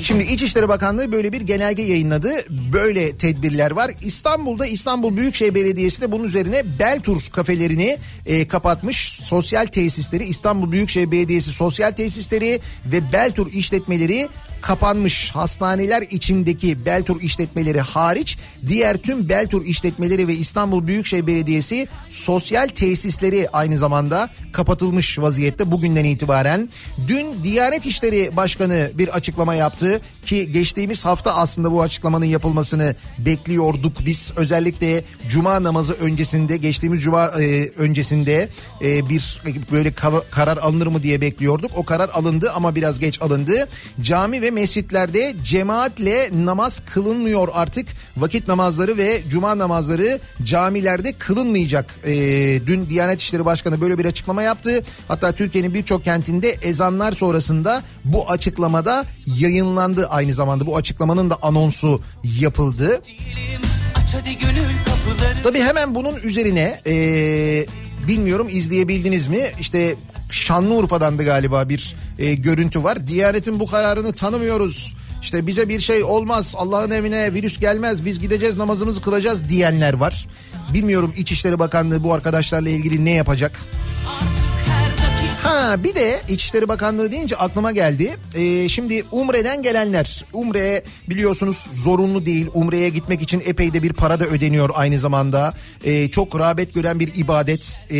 Şimdi İçişleri Bakanlığı böyle bir genelge yayınladı. Böyle tedbirler var. İstanbul'da İstanbul Büyükşehir Belediyesi de bunun üzerine Beltur kafelerini e, kapatmış. Sosyal tesisleri İstanbul Büyükşehir Belediyesi sosyal tesisleri ve Beltur işletmeleri kapanmış. Hastaneler içindeki Beltur işletmeleri hariç diğer tüm Beltur işletmeleri ve İstanbul Büyükşehir Belediyesi sosyal tesisleri aynı zamanda kapatılmış vaziyette bugünden itibaren. Dün Diyanet İşleri Başkanı bir açıklama yaptı ki geçtiğimiz hafta aslında bu açıklamanın yapılmasını bekliyorduk biz. Özellikle cuma namazı öncesinde geçtiğimiz cuma e, öncesinde e, bir böyle kal- karar alınır mı diye bekliyorduk. O karar alındı ama biraz geç alındı. Cami ve mescitlerde cemaatle namaz kılınmıyor artık. Vakit namazları ve cuma namazları camilerde kılınmayacak. E, dün Diyanet İşleri Başkanı böyle bir açıklama yaptı. Hatta Türkiye'nin birçok kentinde ezanlar sonrasında bu açıklamada yayınlandı aynı zamanda. Bu açıklamanın da anonsu yapıldı. Tabii hemen bunun üzerine e, bilmiyorum izleyebildiniz mi? İşte Şanlıurfa'dan da galiba bir e, görüntü var. Diyanetin bu kararını tanımıyoruz. İşte bize bir şey olmaz. Allah'ın evine virüs gelmez. Biz gideceğiz namazımızı kılacağız diyenler var. Bilmiyorum İçişleri Bakanlığı bu arkadaşlarla ilgili ne yapacak? Ha bir de İçişleri Bakanlığı deyince aklıma geldi. Ee, şimdi Umre'den gelenler. Umre biliyorsunuz zorunlu değil. Umre'ye gitmek için epey de bir para da ödeniyor aynı zamanda. Ee, çok rağbet gören bir ibadet ee,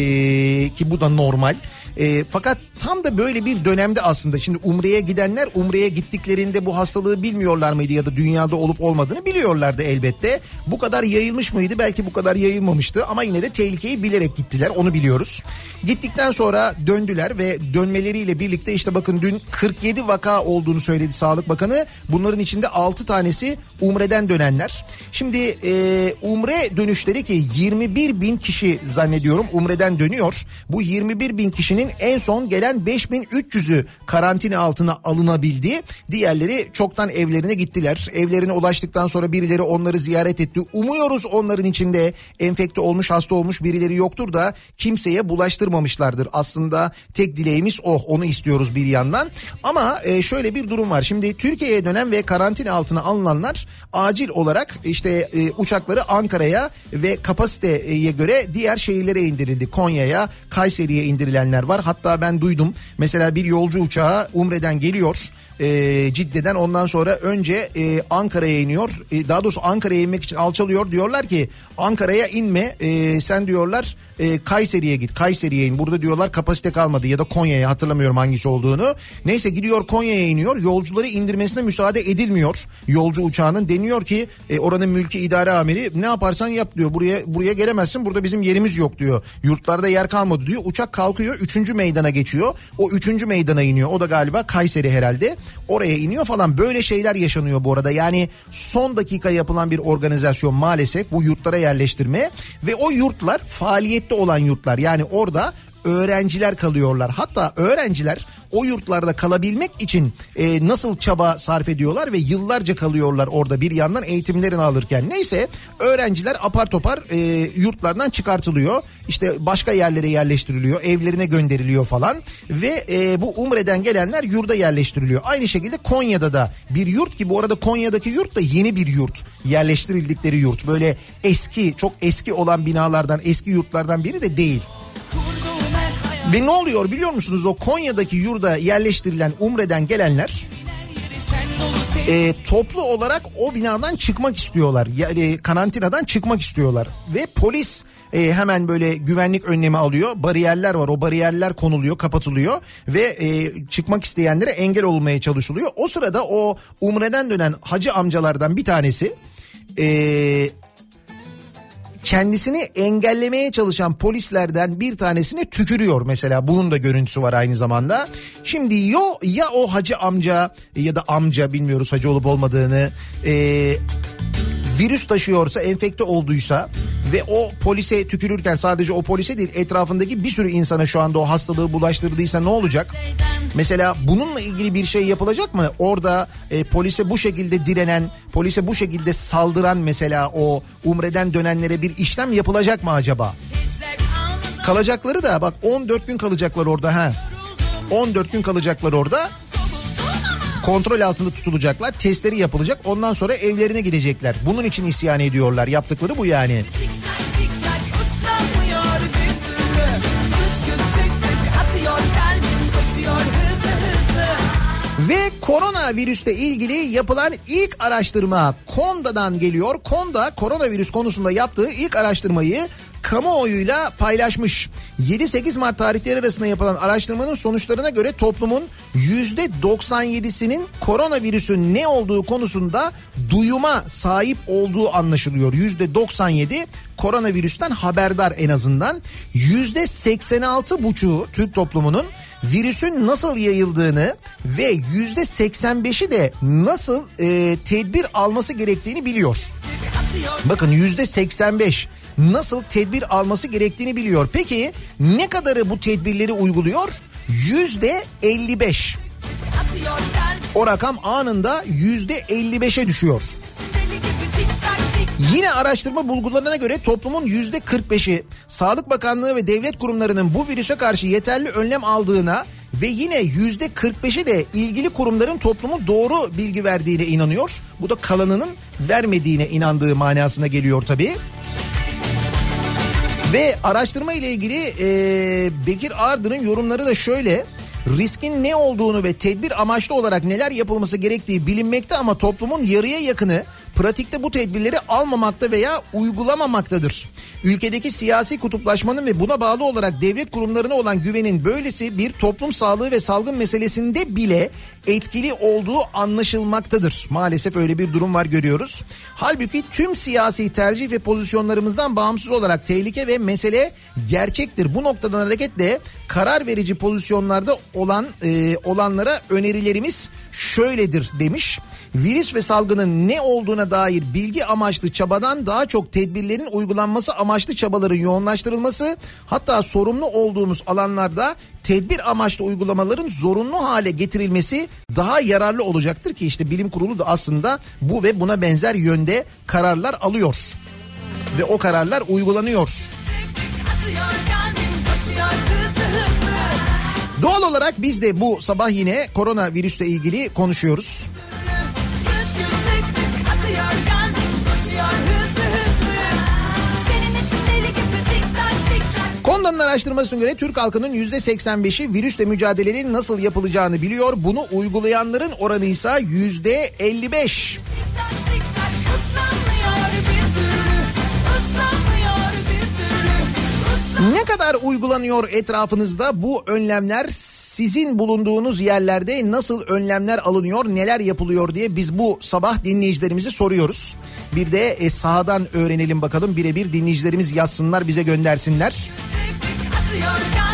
ki bu da normal. Ee, fakat tam da böyle bir dönemde aslında şimdi Umre'ye gidenler Umre'ye gittiklerinde bu hastalığı bilmiyorlar mıydı ya da dünyada olup olmadığını biliyorlardı elbette. Bu kadar yayılmış mıydı? Belki bu kadar yayılmamıştı ama yine de tehlikeyi bilerek gittiler onu biliyoruz. Gittikten sonra döndüler ve dönmeleriyle birlikte işte bakın dün 47 vaka olduğunu söyledi Sağlık Bakanı. Bunların içinde 6 tanesi Umre'den dönenler. Şimdi e, Umre dönüşleri ki 21 bin kişi zannediyorum Umre'den dönüyor. Bu 21 bin kişinin en son gelen 5300'ü karantina altına alınabildi. Diğerleri çoktan evlerine gittiler. Evlerine ulaştıktan sonra birileri onları ziyaret etti. Umuyoruz onların içinde enfekte olmuş hasta olmuş birileri yoktur da kimseye bulaştırmamışlardır. Aslında tek dileğimiz o onu istiyoruz bir yandan. Ama e, şöyle bir durum var. Şimdi Türkiye'ye dönen ve karantina altına alınanlar acil olarak işte e, uçakları Ankara'ya ve kapasiteye göre diğer şehirlere indirildi. Konya'ya, Kayseri'ye indirilenler var. Hatta ben duydum mesela bir yolcu uçağı Umre'den geliyor e, Cidde'den ondan sonra önce e, Ankara'ya iniyor. E, daha doğrusu Ankara'ya inmek için alçalıyor. Diyorlar ki Ankara'ya inme e, sen diyorlar e, Kayseri'ye git. Kayseri'ye in. Burada diyorlar kapasite kalmadı ya da Konya'ya hatırlamıyorum hangisi olduğunu. Neyse gidiyor Konya'ya iniyor. Yolcuları indirmesine müsaade edilmiyor. Yolcu uçağının deniyor ki e, oranın mülki idare amiri ne yaparsan yap diyor. Buraya buraya gelemezsin. Burada bizim yerimiz yok diyor. Yurtlarda yer kalmadı diyor. Uçak kalkıyor. Üçüncü meydana geçiyor. O üçüncü meydana iniyor. O da galiba Kayseri herhalde. Oraya iniyor falan. Böyle şeyler yaşanıyor bu arada. Yani son dakika yapılan bir organizasyon maalesef bu yurtlara yerleştirme ve o yurtlar faaliyette olan yurtlar. Yani orada öğrenciler kalıyorlar. Hatta öğrenciler o yurtlarda kalabilmek için e, nasıl çaba sarf ediyorlar ve yıllarca kalıyorlar orada bir yandan eğitimlerini alırken. Neyse öğrenciler apar topar e, yurtlardan çıkartılıyor. İşte başka yerlere yerleştiriliyor, evlerine gönderiliyor falan ve e, bu Umre'den gelenler yurda yerleştiriliyor. Aynı şekilde Konya'da da bir yurt ki bu arada Konya'daki yurt da yeni bir yurt. Yerleştirildikleri yurt. Böyle eski, çok eski olan binalardan, eski yurtlardan biri de değil. Ve ne oluyor biliyor musunuz o Konya'daki yurda yerleştirilen Umre'den gelenler e, toplu olarak o binadan çıkmak istiyorlar. Yani karantinadan çıkmak istiyorlar. Ve polis e, hemen böyle güvenlik önlemi alıyor. Bariyerler var o bariyerler konuluyor kapatılıyor. Ve e, çıkmak isteyenlere engel olmaya çalışılıyor. O sırada o Umre'den dönen hacı amcalardan bir tanesi... E, kendisini engellemeye çalışan polislerden bir tanesine tükürüyor mesela. Bunun da görüntüsü var aynı zamanda. Şimdi yo ya o hacı amca ya da amca bilmiyoruz hacı olup olmadığını e, virüs taşıyorsa enfekte olduysa ve o polise tükürürken sadece o polise değil etrafındaki bir sürü insana şu anda o hastalığı bulaştırdıysa ne olacak? Mesela bununla ilgili bir şey yapılacak mı? Orada e, polise bu şekilde direnen, polise bu şekilde saldıran mesela o umreden dönenlere bir işlem yapılacak mı acaba? Kalacakları da bak 14 gün kalacaklar orada ha. 14 gün kalacaklar orada kontrol altında tutulacaklar. Testleri yapılacak. Ondan sonra evlerine gidecekler. Bunun için isyan ediyorlar. Yaptıkları bu yani. Ve koronavirüsle ilgili yapılan ilk araştırma Konda'dan geliyor. Konda koronavirüs konusunda yaptığı ilk araştırmayı kamuoyuyla paylaşmış. 7-8 Mart tarihleri arasında yapılan araştırmanın sonuçlarına göre toplumun %97'sinin koronavirüsün ne olduğu konusunda duyuma sahip olduğu anlaşılıyor. %97 koronavirüsten haberdar en azından. %86,5'u Türk toplumunun virüsün nasıl yayıldığını ve yüzde 85'i de nasıl e, tedbir alması gerektiğini biliyor. Bakın yüzde 85 nasıl tedbir alması gerektiğini biliyor. Peki ne kadarı bu tedbirleri uyguluyor? Yüzde 55. O rakam anında yüzde 55'e düşüyor. Yine araştırma bulgularına göre toplumun yüzde 45'i Sağlık Bakanlığı ve devlet kurumlarının bu virüse karşı yeterli önlem aldığına ve yine yüzde 45'i de ilgili kurumların toplumu doğru bilgi verdiğine inanıyor. Bu da kalanının vermediğine inandığı manasına geliyor tabii. Ve araştırma ile ilgili e, Bekir Ardır'ın yorumları da şöyle. Riskin ne olduğunu ve tedbir amaçlı olarak neler yapılması gerektiği bilinmekte ama toplumun yarıya yakını pratikte bu tedbirleri almamakta veya uygulamamaktadır. Ülkedeki siyasi kutuplaşmanın ve buna bağlı olarak devlet kurumlarına olan güvenin böylesi bir toplum sağlığı ve salgın meselesinde bile etkili olduğu anlaşılmaktadır. Maalesef öyle bir durum var görüyoruz. Halbuki tüm siyasi tercih ve pozisyonlarımızdan bağımsız olarak tehlike ve mesele gerçektir. Bu noktadan hareketle karar verici pozisyonlarda olan e, olanlara önerilerimiz şöyledir demiş. Virüs ve salgının ne olduğuna dair bilgi amaçlı çabadan daha çok tedbirlerin uygulanması amaçlı çabaların yoğunlaştırılması hatta sorumlu olduğumuz alanlarda tedbir amaçlı uygulamaların zorunlu hale getirilmesi daha yararlı olacaktır ki işte bilim kurulu da aslında bu ve buna benzer yönde kararlar alıyor. Ve o kararlar uygulanıyor. Doğal olarak biz de bu sabah yine koronavirüsle ilgili konuşuyoruz. Konda'nın araştırmasına göre Türk halkının %85'i virüsle mücadelenin nasıl yapılacağını biliyor. Bunu uygulayanların oranı ise %55. Ne kadar uygulanıyor etrafınızda bu önlemler? Sizin bulunduğunuz yerlerde nasıl önlemler alınıyor, neler yapılıyor diye biz bu sabah dinleyicilerimizi soruyoruz. Bir de e, sahadan öğrenelim bakalım birebir dinleyicilerimiz yazsınlar bize göndersinler. Kalbim koşuyor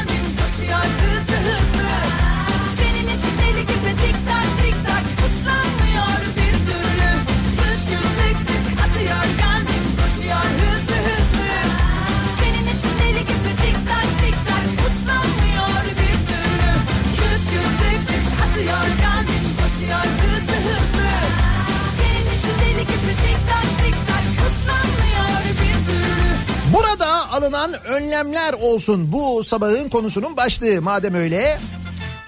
alınan önlemler olsun bu sabahın konusunun başlığı madem öyle.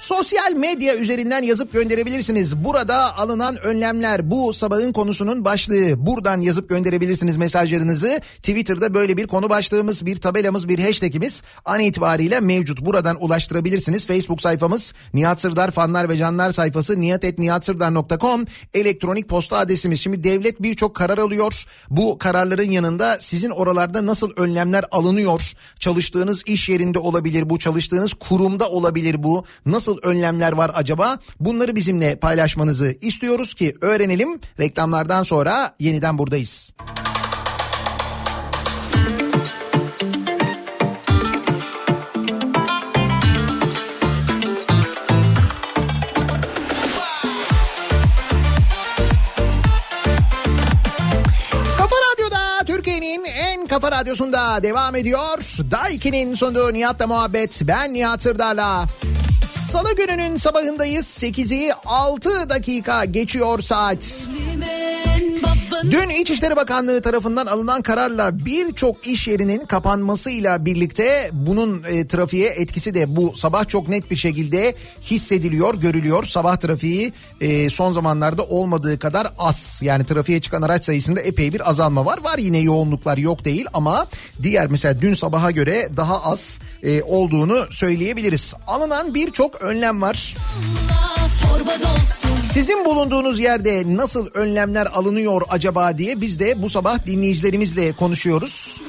Sosyal medya üzerinden yazıp gönderebilirsiniz. Burada alınan önlemler bu sabahın konusunun başlığı. Buradan yazıp gönderebilirsiniz mesajlarınızı. Twitter'da böyle bir konu başlığımız, bir tabelamız, bir hashtagimiz an itibariyle mevcut. Buradan ulaştırabilirsiniz. Facebook sayfamız Nihat Sırdar fanlar ve canlar sayfası niyatetniyatsırdar.com elektronik posta adresimiz. Şimdi devlet birçok karar alıyor. Bu kararların yanında sizin oralarda nasıl önlemler alınıyor? Çalıştığınız iş yerinde olabilir bu, çalıştığınız kurumda olabilir bu. Nasıl önlemler var acaba? Bunları bizimle paylaşmanızı istiyoruz ki öğrenelim. Reklamlardan sonra yeniden buradayız. Kafa radyosunda devam ediyor. Daiki'nin sunduğu Nihat'la muhabbet. Ben Nihat Sırdar'la. Salı gününün sabahındayız. 8'i 6 dakika geçiyor saat. Dün İçişleri Bakanlığı tarafından alınan kararla birçok iş yerinin kapanmasıyla birlikte bunun e, trafiğe etkisi de bu sabah çok net bir şekilde hissediliyor, görülüyor. Sabah trafiği e, son zamanlarda olmadığı kadar az. Yani trafiğe çıkan araç sayısında epey bir azalma var. Var yine yoğunluklar yok değil ama diğer mesela dün sabaha göre daha az e, olduğunu söyleyebiliriz. Alınan birçok önlem var. Sizin bulunduğunuz yerde nasıl önlemler alınıyor acaba diye biz de bu sabah dinleyicilerimizle konuşuyoruz.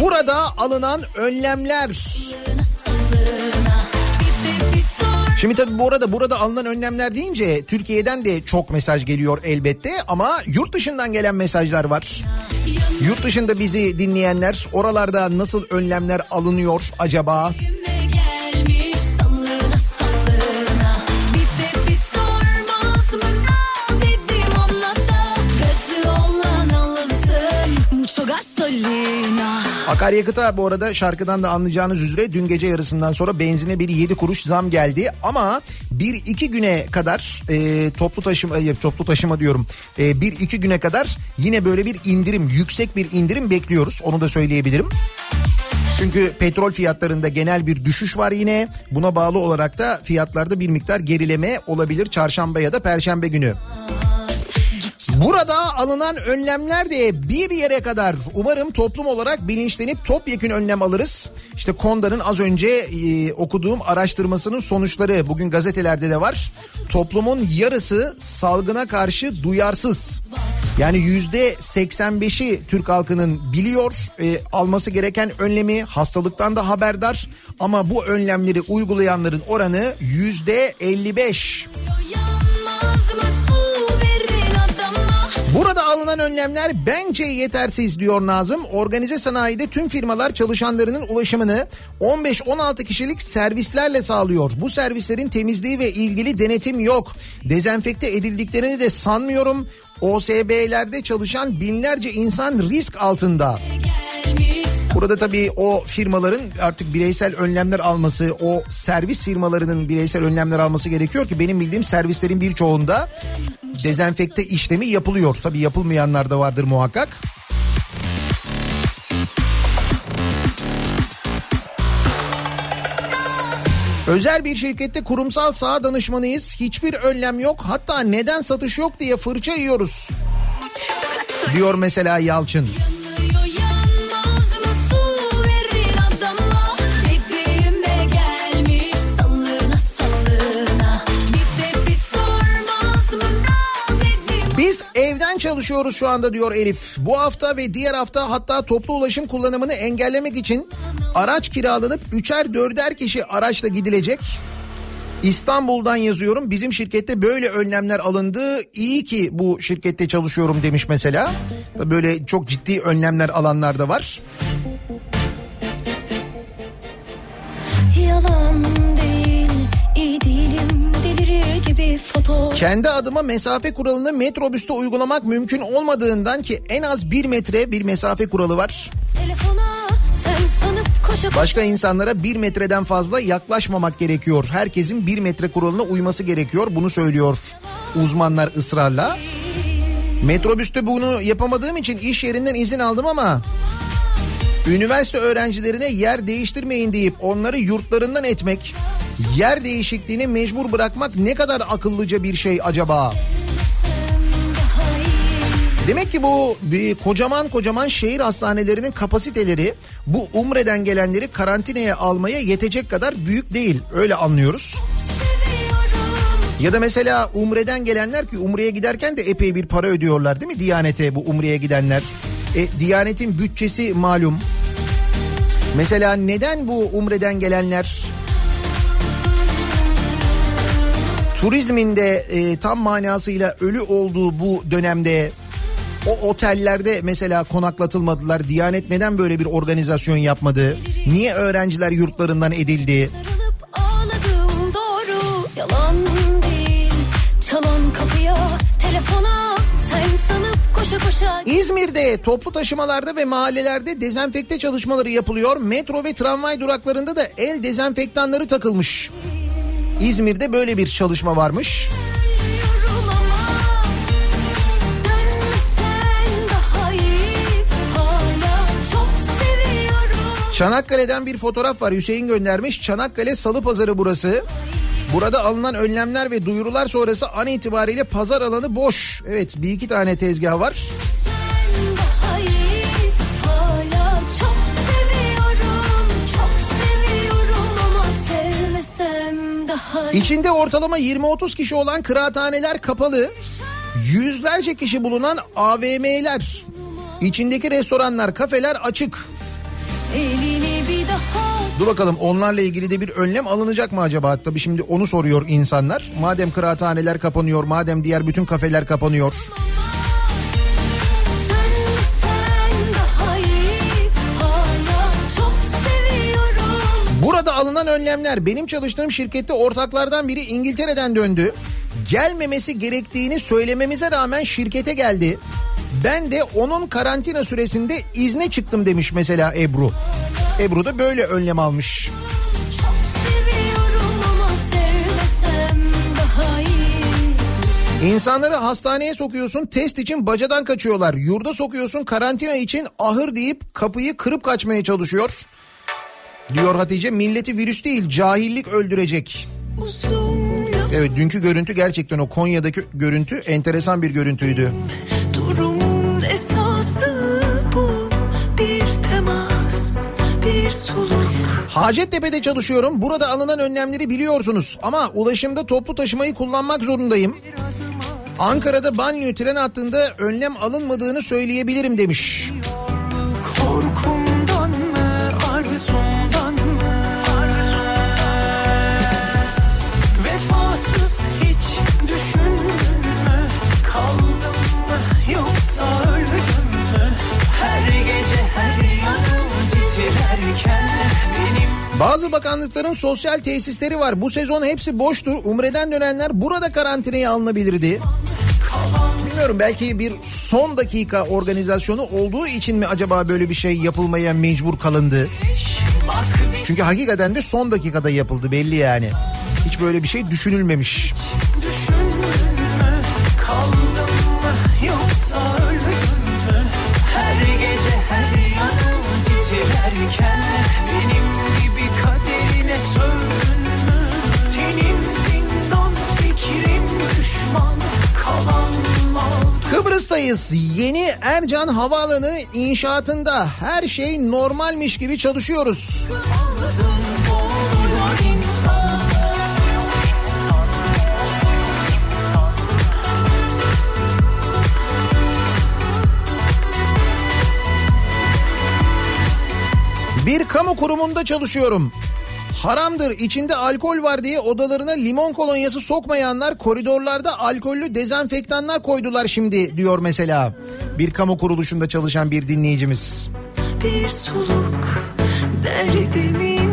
Burada alınan önlemler. Şimdi tabii bu arada burada alınan önlemler deyince Türkiye'den de çok mesaj geliyor elbette ama yurt dışından gelen mesajlar var. Yurt dışında bizi dinleyenler oralarda nasıl önlemler alınıyor acaba? gelmiş Akaryakıta bu arada şarkıdan da anlayacağınız üzere dün gece yarısından sonra benzine bir 7 kuruş zam geldi. Ama bir iki güne kadar e, toplu taşıma e, toplu taşıma diyorum e, bir iki güne kadar yine böyle bir indirim yüksek bir indirim bekliyoruz onu da söyleyebilirim. Çünkü petrol fiyatlarında genel bir düşüş var yine. Buna bağlı olarak da fiyatlarda bir miktar gerileme olabilir çarşamba ya da perşembe günü. Burada alınan önlemler de bir yere kadar umarım toplum olarak bilinçlenip topyekün önlem alırız. İşte Konda'nın az önce e, okuduğum araştırmasının sonuçları bugün gazetelerde de var. Toplumun yarısı salgına karşı duyarsız. Yani yüzde 85'i Türk halkının biliyor e, alması gereken önlemi hastalıktan da haberdar. Ama bu önlemleri uygulayanların oranı yüzde 55. Yanmaz mı Burada alınan önlemler bence yetersiz diyor Nazım. Organize sanayide tüm firmalar çalışanlarının ulaşımını 15-16 kişilik servislerle sağlıyor. Bu servislerin temizliği ve ilgili denetim yok. Dezenfekte edildiklerini de sanmıyorum. OSB'lerde çalışan binlerce insan risk altında. gelmiş Burada tabii o firmaların artık bireysel önlemler alması, o servis firmalarının bireysel önlemler alması gerekiyor ki benim bildiğim servislerin birçoğunda dezenfekte işlemi yapılıyor. Tabii yapılmayanlar da vardır muhakkak. Özel bir şirkette kurumsal saha danışmanıyız. Hiçbir önlem yok. Hatta neden satış yok diye fırça yiyoruz. Diyor mesela Yalçın. Çalışıyoruz şu anda diyor Elif. Bu hafta ve diğer hafta hatta toplu ulaşım kullanımını engellemek için araç kiralanıp üçer dörder kişi araçla gidilecek. İstanbul'dan yazıyorum. Bizim şirkette böyle önlemler alındı. İyi ki bu şirkette çalışıyorum demiş mesela. Böyle çok ciddi önlemler alanlar da var. Kendi adıma mesafe kuralını metrobüste uygulamak mümkün olmadığından ki en az bir metre bir mesafe kuralı var. Başka insanlara bir metreden fazla yaklaşmamak gerekiyor. Herkesin bir metre kuralına uyması gerekiyor. Bunu söylüyor uzmanlar ısrarla. Metrobüste bunu yapamadığım için iş yerinden izin aldım ama üniversite öğrencilerine yer değiştirmeyin deyip onları yurtlarından etmek, yer değişikliğini mecbur bırakmak ne kadar akıllıca bir şey acaba? Demek ki bu bir kocaman kocaman şehir hastanelerinin kapasiteleri bu Umre'den gelenleri karantinaya almaya yetecek kadar büyük değil. Öyle anlıyoruz. Ya da mesela Umre'den gelenler ki Umre'ye giderken de epey bir para ödüyorlar değil mi Diyanet'e bu Umre'ye gidenler? E, Diyanet'in bütçesi malum. Mesela neden bu Umre'den gelenler turizmin de e, tam manasıyla ölü olduğu bu dönemde o otellerde mesela konaklatılmadılar. Diyanet neden böyle bir organizasyon yapmadı? Niye öğrenciler yurtlarından edildi? Sarılıp ağladım doğru yalan değil Çalan kapıya İzmir'de toplu taşımalarda ve mahallelerde dezenfekte çalışmaları yapılıyor. Metro ve tramvay duraklarında da el dezenfektanları takılmış. İzmir'de böyle bir çalışma varmış. Çanakkale'den bir fotoğraf var Hüseyin göndermiş. Çanakkale Salı Pazarı burası. Burada alınan önlemler ve duyurular sonrası an itibariyle pazar alanı boş. Evet bir iki tane tezgah var. İyi çok seviyorum Çok seviyorum İçinde ortalama 20-30 kişi olan kıraathaneler kapalı. Yüzlerce kişi bulunan AVM'ler, içindeki restoranlar, kafeler açık. Daha Dur bakalım onlarla ilgili de bir önlem alınacak mı acaba? Tabii şimdi onu soruyor insanlar. Madem kıraathaneler kapanıyor, madem diğer bütün kafeler kapanıyor. Burada alınan önlemler benim çalıştığım şirkette ortaklardan biri İngiltere'den döndü. Gelmemesi gerektiğini söylememize rağmen şirkete geldi. Ben de onun karantina süresinde izne çıktım demiş mesela Ebru. Ebru da böyle önlem almış. İnsanları hastaneye sokuyorsun test için bacadan kaçıyorlar. Yurda sokuyorsun karantina için ahır deyip kapıyı kırıp kaçmaya çalışıyor. Diyor Hatice milleti virüs değil cahillik öldürecek. Evet dünkü görüntü gerçekten o Konya'daki görüntü enteresan bir görüntüydü. durumun esası Hacettepe'de çalışıyorum. Burada alınan önlemleri biliyorsunuz ama ulaşımda toplu taşımayı kullanmak zorundayım. Ankara'da banyo tren hattında önlem alınmadığını söyleyebilirim demiş. Korkumdan Bazı bakanlıkların sosyal tesisleri var. Bu sezon hepsi boştur. Umre'den dönenler burada karantinaya alınabilirdi. Bilmiyorum belki bir son dakika organizasyonu olduğu için mi acaba böyle bir şey yapılmaya mecbur kalındı? Çünkü hakikaten de son dakikada yapıldı belli yani. Hiç böyle bir şey düşünülmemiş. düşündün Kıbrıs'tayız. Yeni Ercan Havaalanı inşaatında her şey normalmiş gibi çalışıyoruz. Bir kamu kurumunda çalışıyorum. Haramdır içinde alkol var diye odalarına limon kolonyası sokmayanlar koridorlarda alkollü dezenfektanlar koydular şimdi diyor mesela. Bir kamu kuruluşunda çalışan bir dinleyicimiz. bir soluk derdimin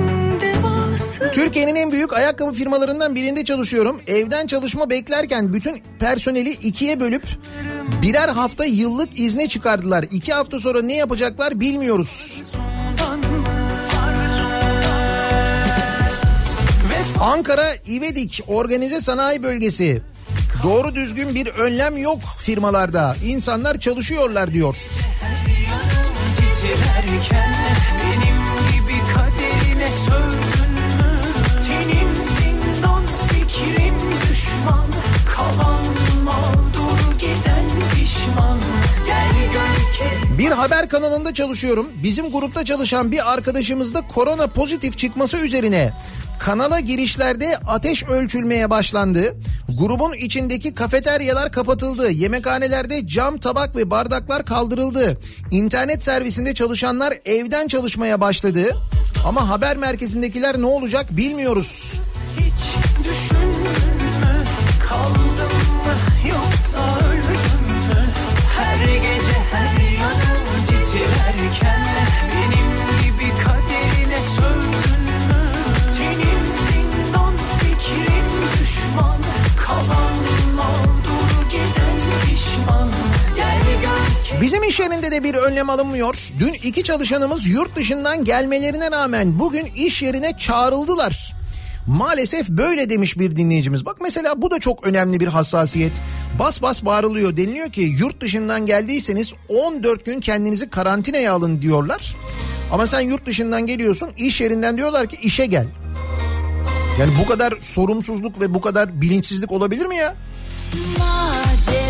Türkiye'nin en büyük ayakkabı firmalarından birinde çalışıyorum. Evden çalışma beklerken bütün personeli ikiye bölüp birer hafta yıllık izne çıkardılar. İki hafta sonra ne yapacaklar bilmiyoruz. Ankara İvedik Organize Sanayi Bölgesi. Doğru düzgün bir önlem yok firmalarda. İnsanlar çalışıyorlar diyor. Bir haber kanalında çalışıyorum. Bizim grupta çalışan bir arkadaşımızda korona pozitif çıkması üzerine kanala girişlerde ateş ölçülmeye başlandı. Grubun içindeki kafeteryalar kapatıldı. Yemekhanelerde cam tabak ve bardaklar kaldırıldı. İnternet servisinde çalışanlar evden çalışmaya başladı. Ama haber merkezindekiler ne olacak bilmiyoruz. hiç düşündün mü? Kaldım mı yoksa öldüm mü? Her gece Bizim iş yerinde de bir önlem alınmıyor. Dün iki çalışanımız yurt dışından gelmelerine rağmen bugün iş yerine çağrıldılar. Maalesef böyle demiş bir dinleyicimiz. Bak mesela bu da çok önemli bir hassasiyet. Bas bas bağırılıyor. Deniliyor ki yurt dışından geldiyseniz 14 gün kendinizi karantinaya alın diyorlar. Ama sen yurt dışından geliyorsun iş yerinden diyorlar ki işe gel. Yani bu kadar sorumsuzluk ve bu kadar bilinçsizlik olabilir mi ya? Macerayı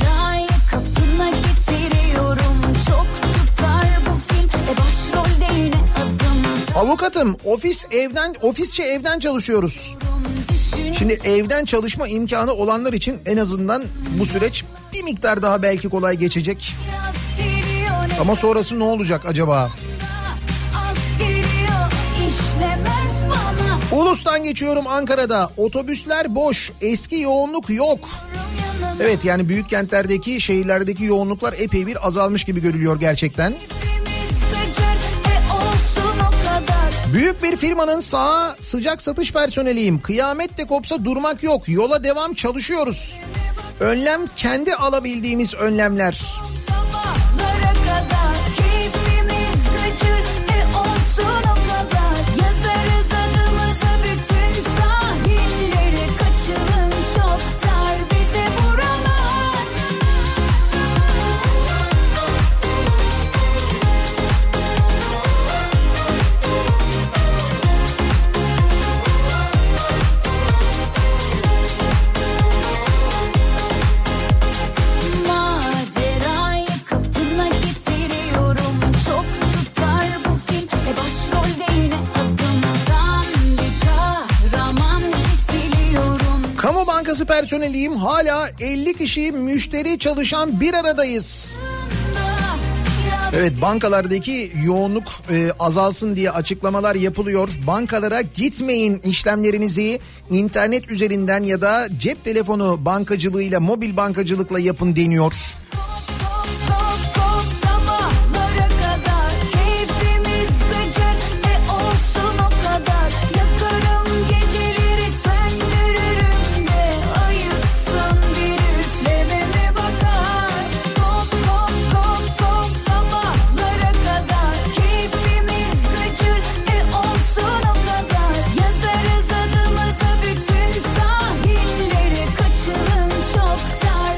kapına getiriyorum Çok tutar bu film E başrolde yine adım Avukatım ofis evden ofisçi evden çalışıyoruz. Şimdi evden çalışma imkanı olanlar için en azından bu süreç bir miktar daha belki kolay geçecek. Ama sonrası ne olacak acaba? Ulus'tan geçiyorum Ankara'da. Otobüsler boş. Eski yoğunluk yok. Evet yani büyük kentlerdeki şehirlerdeki yoğunluklar epey bir azalmış gibi görülüyor gerçekten. Büyük bir firmanın sağ sıcak satış personeliyim. Kıyamet de kopsa durmak yok. Yola devam çalışıyoruz. Önlem kendi alabildiğimiz önlemler. Sabahlara kadar keyfimiz kaçır personeliyim. Hala 50 kişi müşteri çalışan bir aradayız. Evet bankalardaki yoğunluk e, azalsın diye açıklamalar yapılıyor. Bankalara gitmeyin işlemlerinizi internet üzerinden ya da cep telefonu bankacılığıyla mobil bankacılıkla yapın deniyor.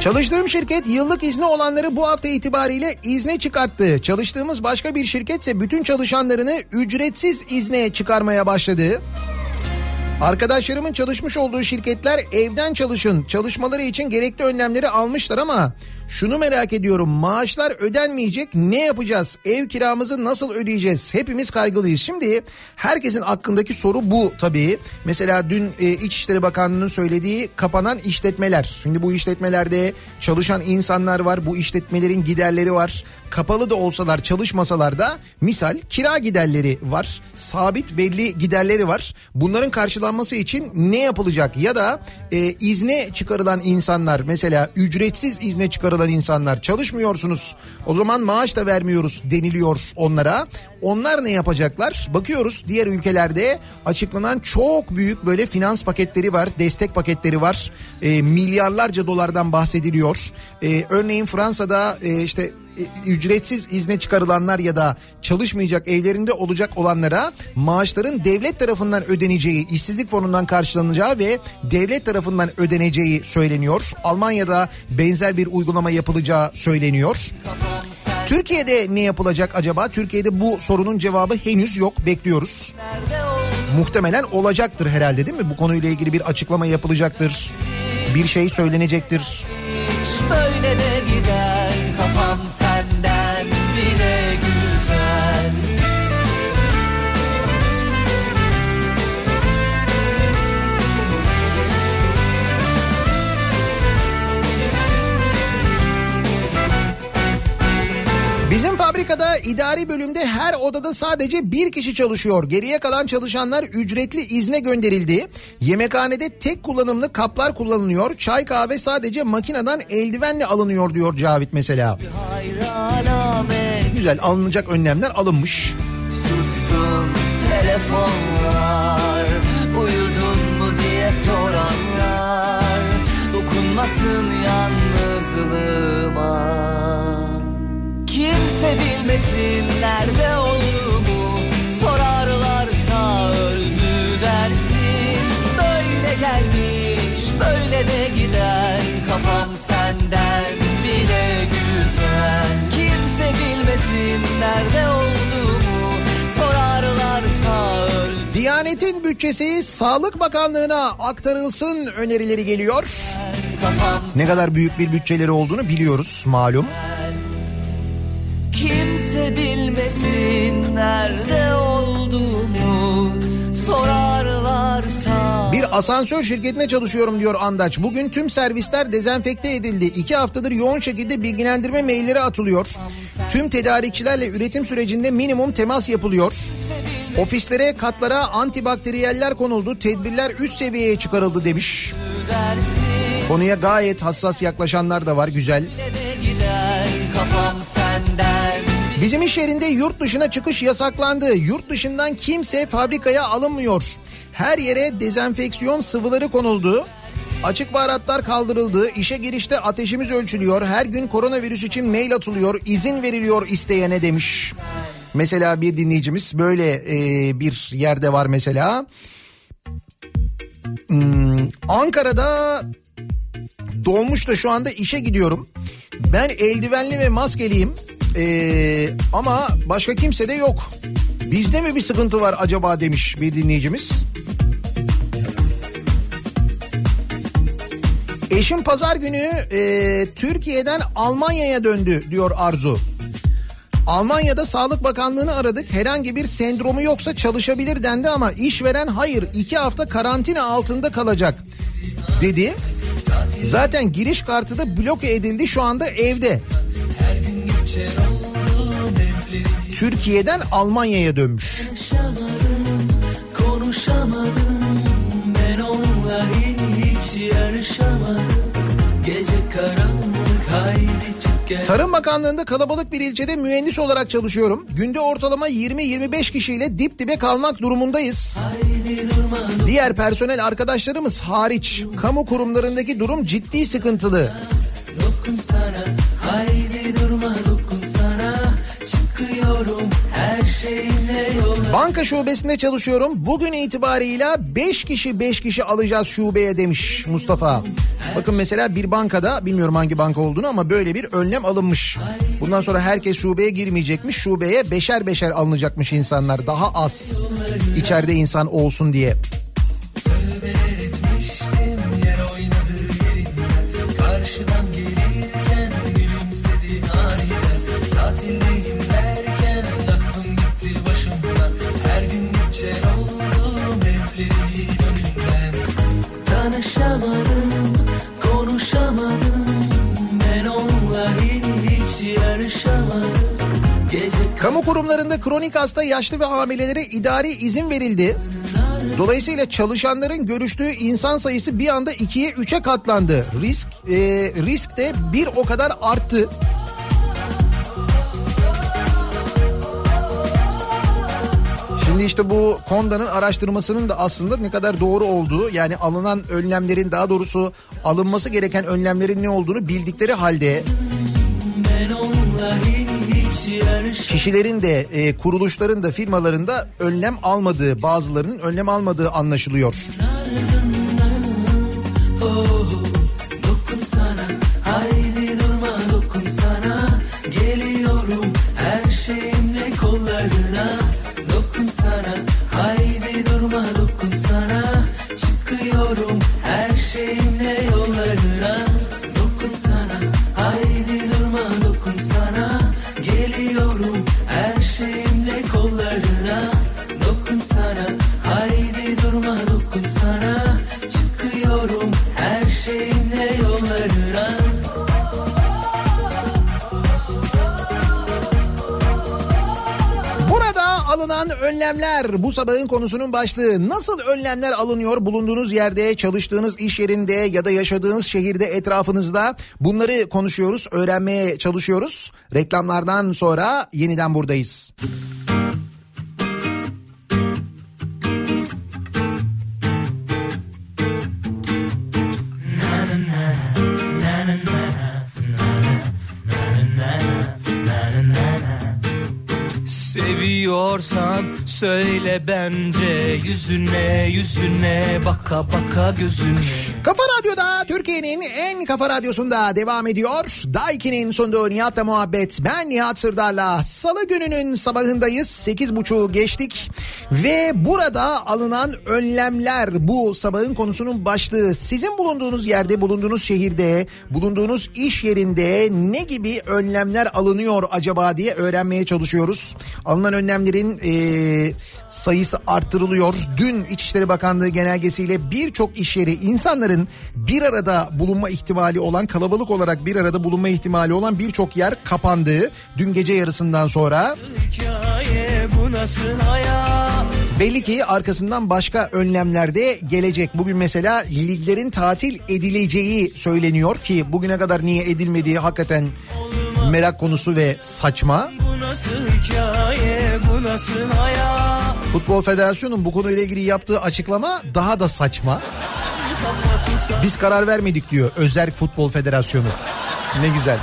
Çalıştığım şirket yıllık izni olanları bu hafta itibariyle izne çıkarttı. Çalıştığımız başka bir şirketse bütün çalışanlarını ücretsiz izne çıkarmaya başladı. Arkadaşlarımın çalışmış olduğu şirketler evden çalışın, çalışmaları için gerekli önlemleri almışlar ama şunu merak ediyorum maaşlar ödenmeyecek ne yapacağız? Ev kiramızı nasıl ödeyeceğiz? Hepimiz kaygılıyız. Şimdi herkesin aklındaki soru bu tabii. Mesela dün e, İçişleri Bakanlığı'nın söylediği kapanan işletmeler. Şimdi bu işletmelerde çalışan insanlar var. Bu işletmelerin giderleri var. Kapalı da olsalar çalışmasalar da misal kira giderleri var. Sabit belli giderleri var. Bunların karşılanması için ne yapılacak? Ya da e, izne çıkarılan insanlar mesela ücretsiz izne çıkarılan insanlar çalışmıyorsunuz. O zaman maaş da vermiyoruz deniliyor onlara. Onlar ne yapacaklar? Bakıyoruz diğer ülkelerde açıklanan çok büyük böyle finans paketleri var, destek paketleri var. E, milyarlarca dolardan bahsediliyor. E, örneğin Fransa'da e, işte ücretsiz izne çıkarılanlar ya da çalışmayacak evlerinde olacak olanlara maaşların devlet tarafından ödeneceği, işsizlik fonundan karşılanacağı ve devlet tarafından ödeneceği söyleniyor. Almanya'da benzer bir uygulama yapılacağı söyleniyor. Türkiye'de ne yapılacak acaba? Türkiye'de bu sorunun cevabı henüz yok. Bekliyoruz. Muhtemelen olacaktır herhalde değil mi? Bu konuyla ilgili bir açıklama yapılacaktır. Bir şey söylenecektir. Hiç böyle de gider kafam senden bile fabrikada idari bölümde her odada sadece bir kişi çalışıyor. Geriye kalan çalışanlar ücretli izne gönderildi. Yemekhanede tek kullanımlı kaplar kullanılıyor. Çay kahve sadece makineden eldivenle alınıyor diyor Cavit mesela. Güzel alınacak önlemler alınmış. sussun telefonlar Uyudun mu diye soranlar Dokunmasın yalnızlığıma Kimse bilmesin nerede olduğumu. Sorarlarsa öldü dersin. Böyle gelmiş böyle de gider Kafam senden bile güzel. Kimse bilmesin nerede olduğumu. Sorarlarsa öldü. Diyanetin bütçesi Sağlık Bakanlığı'na aktarılsın önerileri geliyor. Ne kadar büyük bir bütçeleri olduğunu biliyoruz malum. Kimse bilmesin nerede olduğumu sorarlarsa Bir asansör şirketine çalışıyorum diyor Andaç. Bugün tüm servisler dezenfekte edildi. İki haftadır yoğun şekilde bilgilendirme mailleri atılıyor. Tüm tedarikçilerle üretim sürecinde minimum temas yapılıyor. Ofislere, katlara antibakteriyeller konuldu. Tedbirler üst seviyeye çıkarıldı demiş. Konuya gayet hassas yaklaşanlar da var güzel. gider kafam senden Bizim iş yerinde yurt dışına çıkış yasaklandı. Yurt dışından kimse fabrikaya alınmıyor. Her yere dezenfeksiyon sıvıları konuldu. Açık baharatlar kaldırıldı. İşe girişte ateşimiz ölçülüyor. Her gün koronavirüs için mail atılıyor. İzin veriliyor isteyene demiş. Mesela bir dinleyicimiz böyle e, bir yerde var mesela. Hmm, Ankara'da dolmuş da şu anda işe gidiyorum. Ben eldivenli ve maskeliyim. Ee, ama başka kimse de yok. Bizde mi bir sıkıntı var acaba demiş bir dinleyicimiz. Eşim pazar günü e, Türkiye'den Almanya'ya döndü diyor Arzu. Almanya'da Sağlık Bakanlığı'nı aradık. Herhangi bir sendromu yoksa çalışabilir dendi ama işveren hayır iki hafta karantina altında kalacak dedi. Zaten giriş kartı da bloke edildi şu anda evde. Türkiye'den Almanya'ya dönmüş. konuşamadım ben onunla hiç yarışamadım gece karanlık haydi Tarım Bakanlığı'nda kalabalık bir ilçede mühendis olarak çalışıyorum. Günde ortalama 20-25 kişiyle dip dibe kalmak durumundayız. Diğer personel arkadaşlarımız hariç kamu kurumlarındaki durum ciddi sıkıntılı. dokun sana haydi durma Banka şubesinde çalışıyorum. Bugün itibarıyla 5 kişi 5 kişi alacağız şubeye demiş Mustafa. Bakın mesela bir bankada bilmiyorum hangi banka olduğunu ama böyle bir önlem alınmış. Bundan sonra herkes şubeye girmeyecekmiş. Şubeye beşer beşer alınacakmış insanlar. Daha az içeride insan olsun diye. Kamu kurumlarında kronik hasta yaşlı ve hamilelere idari izin verildi. Dolayısıyla çalışanların görüştüğü insan sayısı bir anda ikiye üçe katlandı. Risk e, risk de bir o kadar arttı. Şimdi işte bu Konda'nın araştırmasının da aslında ne kadar doğru olduğu yani alınan önlemlerin daha doğrusu alınması gereken önlemlerin ne olduğunu bildikleri halde kişilerin de e, kuruluşların da firmaların da önlem almadığı bazılarının önlem almadığı anlaşılıyor. Dokun önlemler bu sabahın konusunun başlığı. Nasıl önlemler alınıyor bulunduğunuz yerde, çalıştığınız iş yerinde ya da yaşadığınız şehirde etrafınızda bunları konuşuyoruz, öğrenmeye çalışıyoruz. Reklamlardan sonra yeniden buradayız. Seviyorsan söyle bence Yüzüne yüzüne baka baka gözüne Kafa Radyo'da Türkiye'nin en kafa radyosunda devam ediyor. Daiki'nin sunduğu Nihat'la muhabbet. Ben Nihat Sırdar'la salı gününün sabahındayız. 8.30'u geçtik. Ve burada alınan önlemler bu sabahın konusunun başlığı. Sizin bulunduğunuz yerde, bulunduğunuz şehirde, bulunduğunuz iş yerinde ne gibi önlemler alınıyor acaba diye öğrenmeye çalışıyoruz. Alınan önlemlerin e, sayısı arttırılıyor. Dün İçişleri Bakanlığı genelgesiyle birçok iş yeri insanların bir arada bulunma ihtimali olan kalabalık olarak bir arada bulunma ihtimali olan birçok yer kapandı. Dün gece yarısından sonra Hikaye belli ki arkasından başka önlemler de gelecek. Bugün mesela liglerin tatil edileceği söyleniyor ki bugüne kadar niye edilmediği hakikaten merak konusu ve saçma. Bu nasıl hikaye bu nasıl hayat Futbol Federasyonu'nun bu konuyla ilgili yaptığı açıklama daha da saçma. Biz karar vermedik diyor Özerk Futbol Federasyonu. Ne güzel.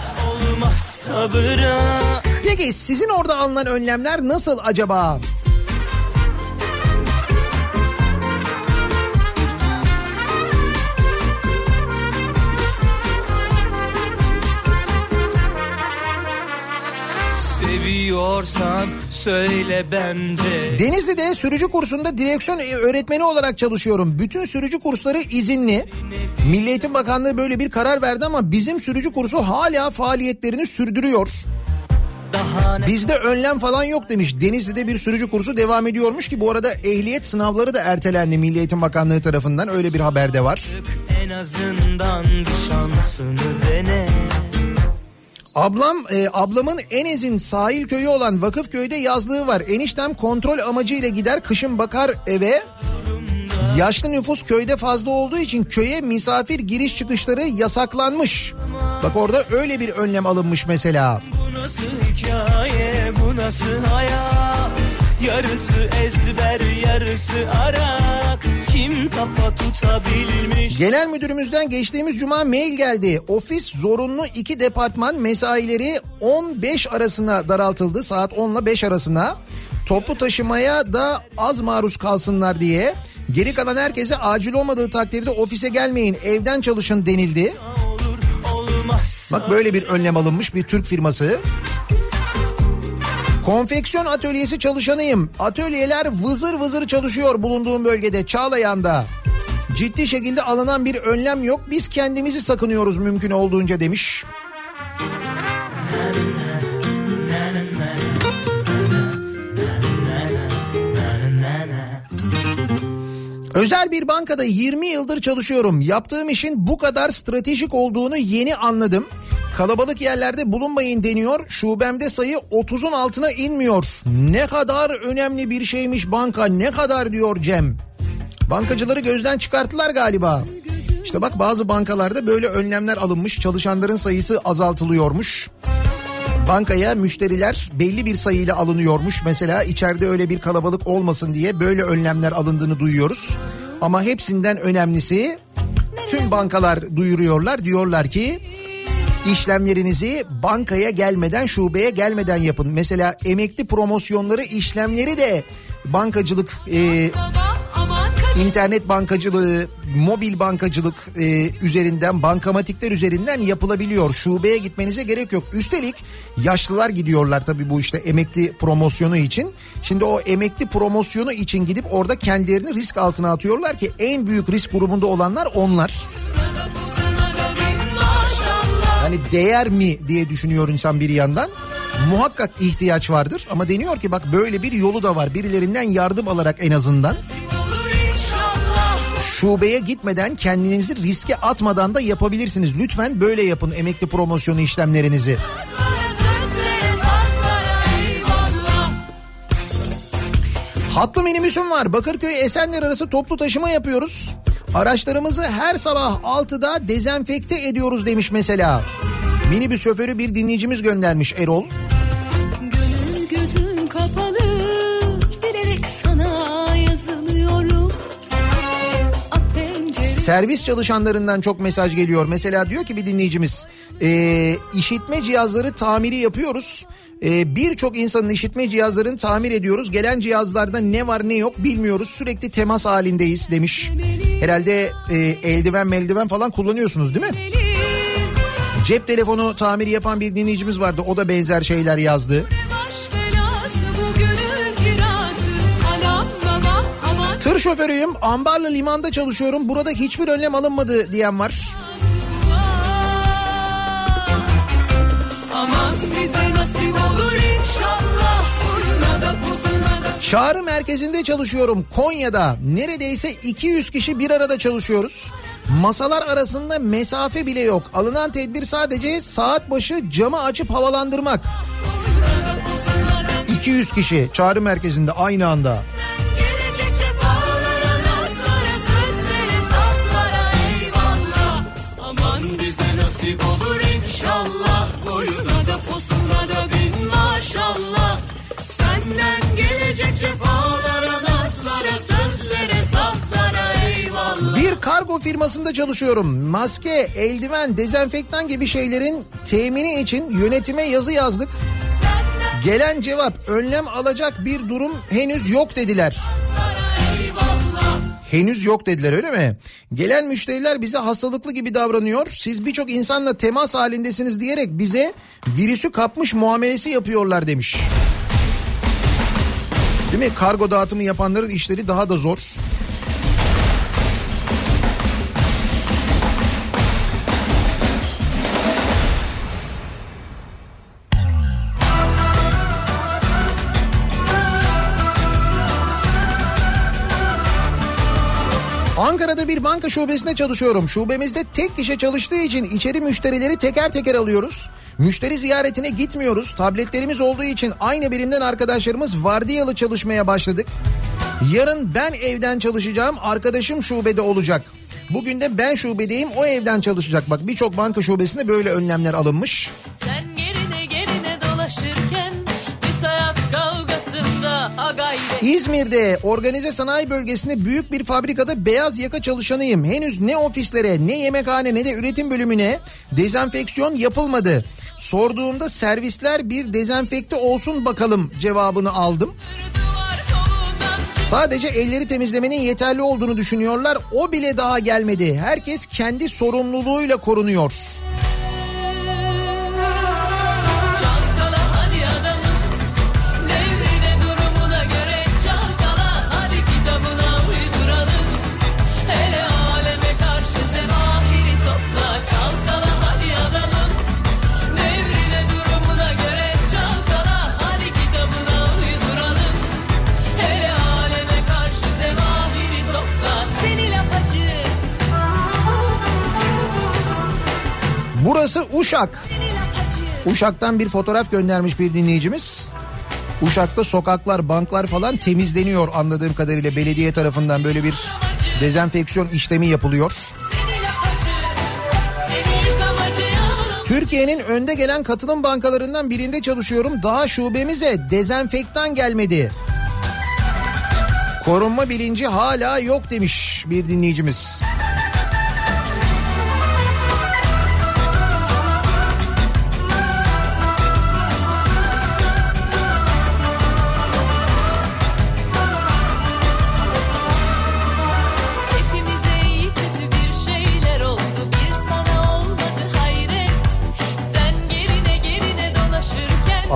Peki sizin orada alınan önlemler nasıl acaba? Seviyorsan söyle bence Denizli'de sürücü kursunda direksiyon öğretmeni olarak çalışıyorum. Bütün sürücü kursları izinli. Milli Eğitim Bakanlığı böyle bir karar verdi ama bizim sürücü kursu hala faaliyetlerini sürdürüyor. Bizde önlem falan yok demiş. Denizli'de bir sürücü kursu devam ediyormuş ki bu arada ehliyet sınavları da ertelendi Milli Eğitim Bakanlığı tarafından. Öyle bir haber de var. en azından şansını dene Ablam e, ablamın Enez'in sahil köyü olan Vakıfköy'de yazlığı var. Eniştem kontrol amacıyla gider kışın bakar eve. Yaşlı nüfus köyde fazla olduğu için köye misafir giriş çıkışları yasaklanmış. Bak orada öyle bir önlem alınmış mesela. Bu nasıl hikaye bu nasıl hayat Yarısı ezber yarısı arak Kim kafa tutabilmiş Genel müdürümüzden geçtiğimiz cuma mail geldi. Ofis zorunlu iki departman mesaileri 15 arasına daraltıldı. Saat 10 ile 5 arasına. Toplu taşımaya da az maruz kalsınlar diye. Geri kalan herkese acil olmadığı takdirde ofise gelmeyin evden çalışın denildi. olur Bak böyle bir önlem alınmış bir Türk firması. Konfeksiyon atölyesi çalışanıyım. Atölyeler vızır vızır çalışıyor bulunduğum bölgede Çağlayan'da. Ciddi şekilde alınan bir önlem yok. Biz kendimizi sakınıyoruz mümkün olduğunca demiş. Özel bir bankada 20 yıldır çalışıyorum. Yaptığım işin bu kadar stratejik olduğunu yeni anladım. Kalabalık yerlerde bulunmayın deniyor. Şubemde sayı 30'un altına inmiyor. Ne kadar önemli bir şeymiş banka. Ne kadar diyor Cem. Bankacıları gözden çıkarttılar galiba. İşte bak bazı bankalarda böyle önlemler alınmış. Çalışanların sayısı azaltılıyormuş. Bankaya müşteriler belli bir sayıyla alınıyormuş. Mesela içeride öyle bir kalabalık olmasın diye böyle önlemler alındığını duyuyoruz. Ama hepsinden önemlisi tüm bankalar duyuruyorlar. Diyorlar ki işlemlerinizi bankaya gelmeden şubeye gelmeden yapın. Mesela emekli promosyonları işlemleri de bankacılık e, internet bankacılığı, mobil bankacılık e, üzerinden, bankamatikler üzerinden yapılabiliyor. Şubeye gitmenize gerek yok. Üstelik yaşlılar gidiyorlar tabii bu işte emekli promosyonu için. Şimdi o emekli promosyonu için gidip orada kendilerini risk altına atıyorlar ki en büyük risk grubunda olanlar onlar. Hani değer mi diye düşünüyor insan bir yandan. Muhakkak ihtiyaç vardır ama deniyor ki bak böyle bir yolu da var. Birilerinden yardım alarak en azından şubeye gitmeden kendinizi riske atmadan da yapabilirsiniz. Lütfen böyle yapın emekli promosyonu işlemlerinizi. Hatlı minibüsüm var. Bakırköy Esenler arası toplu taşıma yapıyoruz. Araçlarımızı her sabah 6'da dezenfekte ediyoruz demiş mesela. Minibüs şoförü bir dinleyicimiz göndermiş Erol. Gönül gözün kapalı bilerek sana yazılıyorum. Servis çalışanlarından çok mesaj geliyor. Mesela diyor ki bir dinleyicimiz e, işitme cihazları tamiri yapıyoruz. E, Birçok insanın işitme cihazlarını tamir ediyoruz. Gelen cihazlarda ne var ne yok bilmiyoruz. Sürekli temas halindeyiz demiş. Herhalde e, eldiven meldiven falan kullanıyorsunuz değil mi? Cep telefonu tamiri yapan bir dinleyicimiz vardı. O da benzer şeyler yazdı. Tır şoförüyüm. Ambarlı limanda çalışıyorum. Burada hiçbir önlem alınmadı diyen var. Aman bize nasip olur inşallah. Oyuna da posuna da. Çağrı merkezinde çalışıyorum Konya'da. Neredeyse 200 kişi bir arada çalışıyoruz. Masalar arasında mesafe bile yok. Alınan tedbir sadece saat başı camı açıp havalandırmak. 200 kişi çağrı merkezinde aynı anda. Aman bize nasip olur inşallah. Boyuna da posuna da bin maşallah. Senden gelecek cefalara, nazlara, sözlere, sazlara eyvallah. Bir kargo firmasında çalışıyorum. Maske, eldiven, dezenfektan gibi şeylerin temini için yönetime yazı yazdık. Gelen cevap önlem alacak bir durum henüz yok dediler. eyvallah. Henüz yok dediler öyle mi? Gelen müşteriler bize hastalıklı gibi davranıyor. Siz birçok insanla temas halindesiniz diyerek bize virüsü kapmış muamelesi yapıyorlar demiş. Değil mi? Kargo dağıtımı yapanların işleri daha da zor. Ankara'da bir banka şubesinde çalışıyorum. Şubemizde tek kişi çalıştığı için içeri müşterileri teker teker alıyoruz. Müşteri ziyaretine gitmiyoruz. Tabletlerimiz olduğu için aynı birimden arkadaşlarımız vardiyalı çalışmaya başladık. Yarın ben evden çalışacağım. Arkadaşım şubede olacak. Bugün de ben şubedeyim o evden çalışacak. Bak birçok banka şubesinde böyle önlemler alınmış. Sen gerine gerine dolaşırken İzmir'de organize sanayi bölgesinde büyük bir fabrikada beyaz yaka çalışanıyım. Henüz ne ofislere ne yemekhane ne de üretim bölümüne dezenfeksiyon yapılmadı. Sorduğumda servisler bir dezenfekte olsun bakalım cevabını aldım. Sadece elleri temizlemenin yeterli olduğunu düşünüyorlar. O bile daha gelmedi. Herkes kendi sorumluluğuyla korunuyor. Burası Uşak. Uşak'tan bir fotoğraf göndermiş bir dinleyicimiz. Uşak'ta sokaklar, banklar falan temizleniyor anladığım kadarıyla belediye tarafından böyle bir dezenfeksiyon işlemi yapılıyor. Türkiye'nin önde gelen katılım bankalarından birinde çalışıyorum. Daha şubemize dezenfektan gelmedi. Korunma bilinci hala yok demiş bir dinleyicimiz.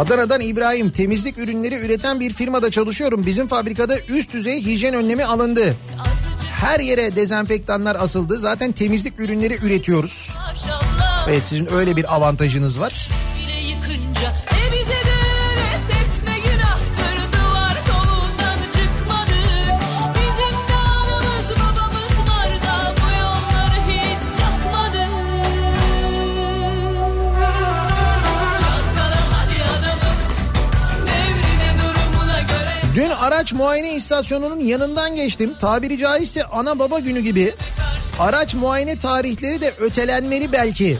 Adana'dan İbrahim temizlik ürünleri üreten bir firmada çalışıyorum. Bizim fabrikada üst düzey hijyen önlemi alındı. Her yere dezenfektanlar asıldı. Zaten temizlik ürünleri üretiyoruz. Evet sizin öyle bir avantajınız var. Araç muayene istasyonunun yanından geçtim. Tabiri caizse ana baba günü gibi. Araç muayene tarihleri de ötelenmeli belki.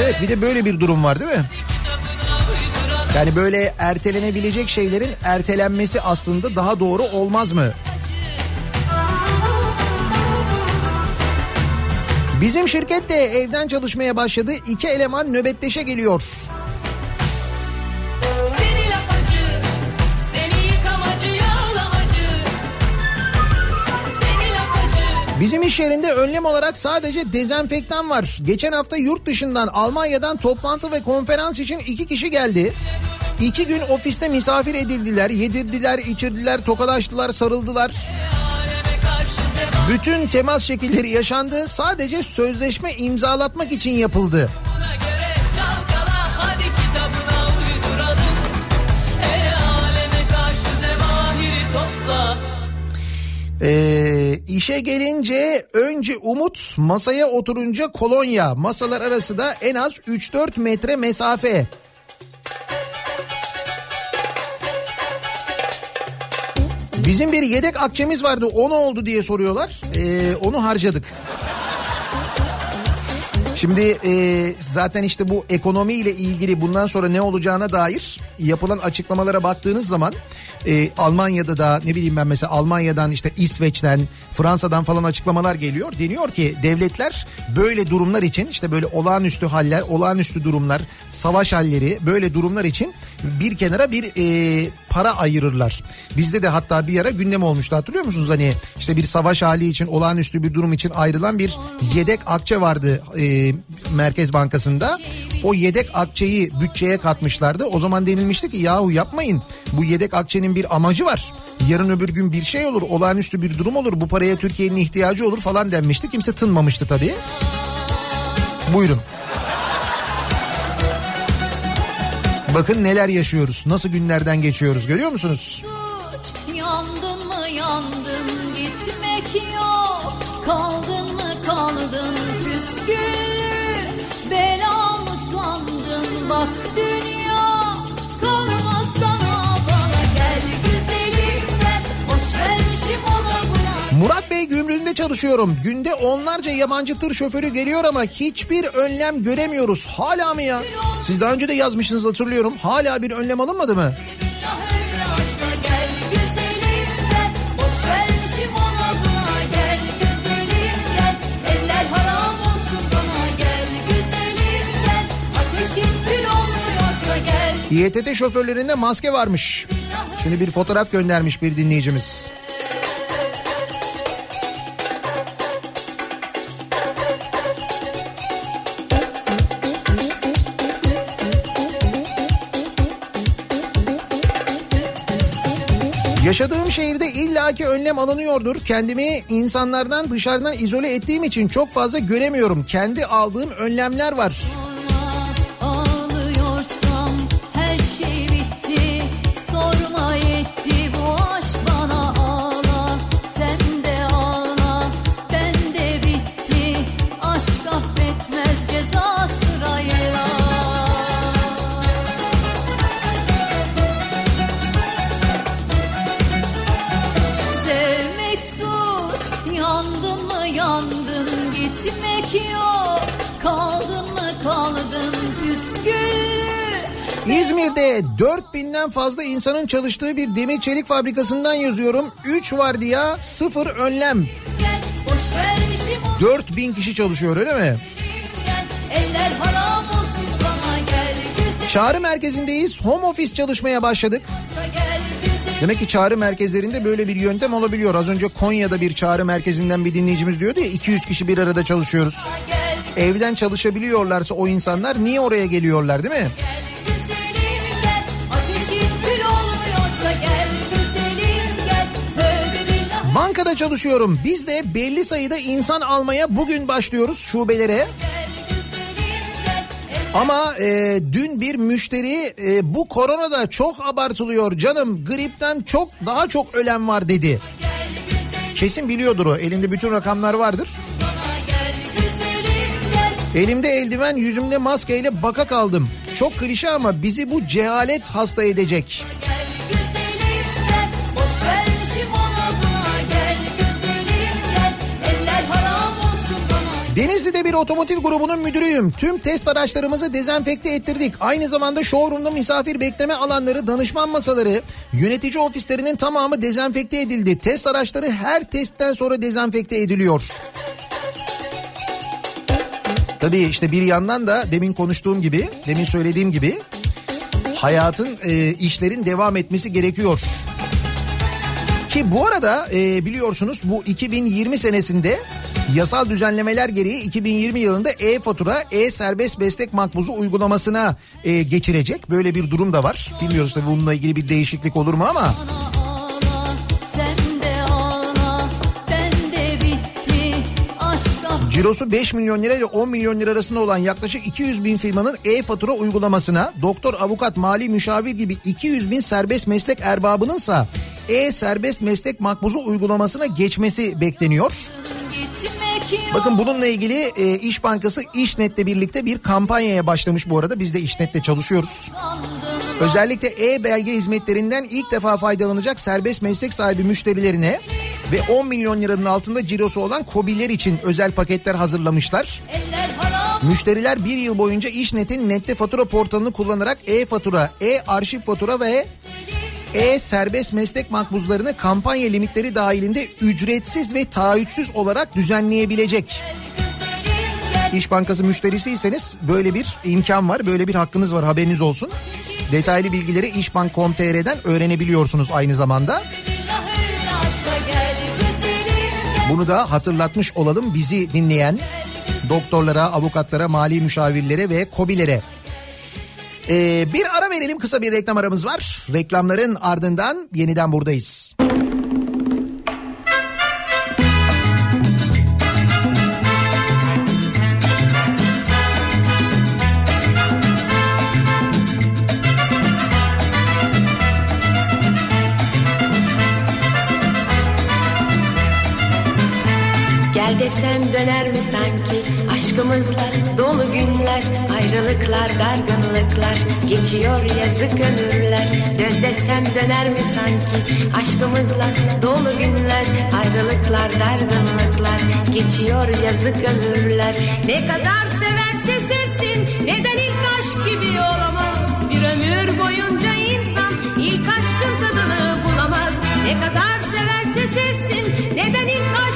Evet bir de böyle bir durum var değil mi? Yani böyle ertelenebilecek şeylerin ertelenmesi aslında daha doğru olmaz mı? Bizim şirket de evden çalışmaya başladı. İki eleman nöbetleşe geliyor. Bizim iş yerinde önlem olarak sadece dezenfektan var. Geçen hafta yurt dışından Almanya'dan toplantı ve konferans için iki kişi geldi. İki gün ofiste misafir edildiler, yedirdiler, içirdiler, tokalaştılar, sarıldılar. Bütün temas şekilleri yaşandı. Sadece sözleşme imzalatmak için yapıldı. Ee, işe gelince önce umut, masaya oturunca kolonya. Masalar arası da en az 3-4 metre mesafe. Bizim bir yedek akçemiz vardı. O ne oldu diye soruyorlar. Ee, onu harcadık. Şimdi e, zaten işte bu ekonomiyle ilgili bundan sonra ne olacağına dair yapılan açıklamalara baktığınız zaman e, Almanya'da da ne bileyim ben mesela Almanya'dan işte İsveç'ten Fransa'dan falan açıklamalar geliyor. Deniyor ki devletler böyle durumlar için işte böyle olağanüstü haller, olağanüstü durumlar, savaş halleri böyle durumlar için bir kenara bir e, para ayırırlar. Bizde de hatta bir ara gündem olmuştu hatırlıyor musunuz? Hani işte bir savaş hali için olağanüstü bir durum için ayrılan bir yedek akçe vardı e, Merkez Bankası'nda. O yedek akçeyi bütçeye katmışlardı. O zaman denilmişti ki yahu yapmayın bu yedek akçenin bir amacı var. Yarın öbür gün bir şey olur olağanüstü bir durum olur bu paraya Türkiye'nin ihtiyacı olur falan denmişti. Kimse tınmamıştı tabii. Buyurun. Bakın neler yaşıyoruz. Nasıl günlerden geçiyoruz görüyor musunuz? Tut, Yandın mı yandın gitmek yok Kaldın mı kaldın püsküllü Bela mı sandın bak Murat Bey gümrüğünde çalışıyorum. Günde onlarca yabancı tır şoförü geliyor ama hiçbir önlem göremiyoruz. Hala mı ya? Siz daha önce de yazmışsınız hatırlıyorum. Hala bir önlem alınmadı mı? İETT şoförlerinde maske varmış. Şimdi bir fotoğraf göndermiş bir dinleyicimiz. Yaşadığım şehirde illaki önlem alınıyordur. Kendimi insanlardan dışarıdan izole ettiğim için çok fazla göremiyorum. Kendi aldığım önlemler var. İzmir'de 4000'den fazla insanın çalıştığı bir demir çelik fabrikasından yazıyorum. 3 var diye sıfır önlem. Gel, boş ver işim o 4000 kişi çalışıyor öyle mi? Çağrı merkezindeyiz. Home office çalışmaya başladık. Demek ki çağrı merkezlerinde böyle bir yöntem olabiliyor. Az önce Konya'da bir çağrı merkezinden bir dinleyicimiz diyordu ya 200 kişi bir arada çalışıyoruz. Evden çalışabiliyorlarsa o insanlar niye oraya geliyorlar değil mi? Bankada çalışıyorum. Biz de belli sayıda insan almaya bugün başlıyoruz şubelere. Ama e, dün bir müşteri e, bu koronada çok abartılıyor canım gripten çok daha çok ölen var dedi. Kesin biliyordur o elinde bütün rakamlar vardır. Elimde eldiven yüzümde maskeyle baka kaldım. Çok klişe ama bizi bu cehalet hasta edecek. Gel Denizli'de bir otomotiv grubunun müdürüyüm. Tüm test araçlarımızı dezenfekte ettirdik. Aynı zamanda showroom'da misafir bekleme alanları, danışman masaları, yönetici ofislerinin tamamı dezenfekte edildi. Test araçları her testten sonra dezenfekte ediliyor. Tabii işte bir yandan da demin konuştuğum gibi, demin söylediğim gibi hayatın, e, işlerin devam etmesi gerekiyor. Ki bu arada e, biliyorsunuz bu 2020 senesinde yasal düzenlemeler gereği 2020 yılında e-fatura, e-serbest meslek makbuzu uygulamasına e, geçirecek. Böyle bir durum da var. Bilmiyoruz tabii bununla ilgili bir değişiklik olur mu ama aşka cirosu 5 milyon lira ile 10 milyon lira arasında olan yaklaşık 200 bin firmanın e-fatura uygulamasına doktor, avukat, mali müşavir gibi 200 bin serbest meslek erbabınınsa e-serbest meslek makbuzu uygulamasına geçmesi bekleniyor. Bakın bununla ilgili e, İş Bankası İşnet'le birlikte bir kampanyaya başlamış bu arada. Biz de İşnet'te çalışıyoruz. Özellikle e-belge hizmetlerinden ilk defa faydalanacak serbest meslek sahibi müşterilerine ve 10 milyon liranın altında cirosu olan KOBİ'ler için özel paketler hazırlamışlar. Müşteriler bir yıl boyunca İşnet'in nette fatura portalını kullanarak e-fatura, e-arşiv fatura ve e-serbest meslek makbuzlarını kampanya limitleri dahilinde ücretsiz ve taahhütsüz olarak düzenleyebilecek. İş Bankası müşterisiyseniz böyle bir imkan var, böyle bir hakkınız var haberiniz olsun. Detaylı bilgileri işbank.com.tr'den öğrenebiliyorsunuz aynı zamanda. Bunu da hatırlatmış olalım bizi dinleyen doktorlara, avukatlara, mali müşavirlere ve kobilere. Ee, bir ara verelim kısa bir reklam aramız var. Reklamların ardından yeniden buradayız. Gel desem döner mi sanki Aşkımızla dolu günler Ayrılıklar dargınlıklar Geçiyor yazık ömürler. Dön desem döner mi sanki? Aşkımızla dolu günler Ayrılıklar dargınlıklar Geçiyor yazık ömürler. Ne kadar severse sevsin Neden ilk aşk gibi olamaz? Bir ömür boyunca insan ilk aşkın tadını bulamaz. Ne kadar severse sevsin Neden ilk aşk